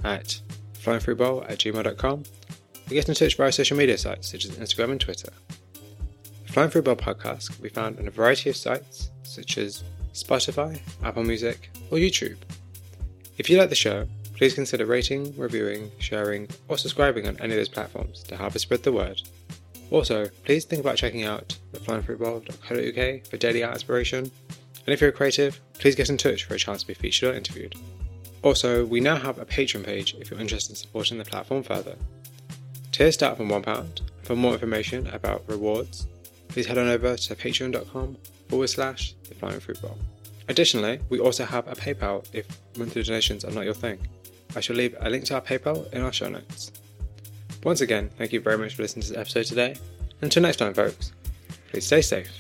at flyingfruitbowl at gmail.com or get in touch via social media sites such as Instagram and Twitter. The Flying Fruit Bowl podcast can be found on a variety of sites such as Spotify, Apple Music, or YouTube. If you like the show, please consider rating, reviewing, sharing, or subscribing on any of those platforms to help us spread the word. Also, please think about checking out theflyingfruitbowl.co.uk for daily art inspiration. And if you're a creative, please get in touch for a chance to be featured or interviewed. Also, we now have a Patreon page if you're interested in supporting the platform further. Tiers start from £1. For more information about rewards, please head on over to patreon.com forward slash the flying fruit bowl. Additionally, we also have a PayPal if monthly donations are not your thing. I shall leave a link to our PayPal in our show notes. Once again, thank you very much for listening to this episode today. Until next time, folks, please stay safe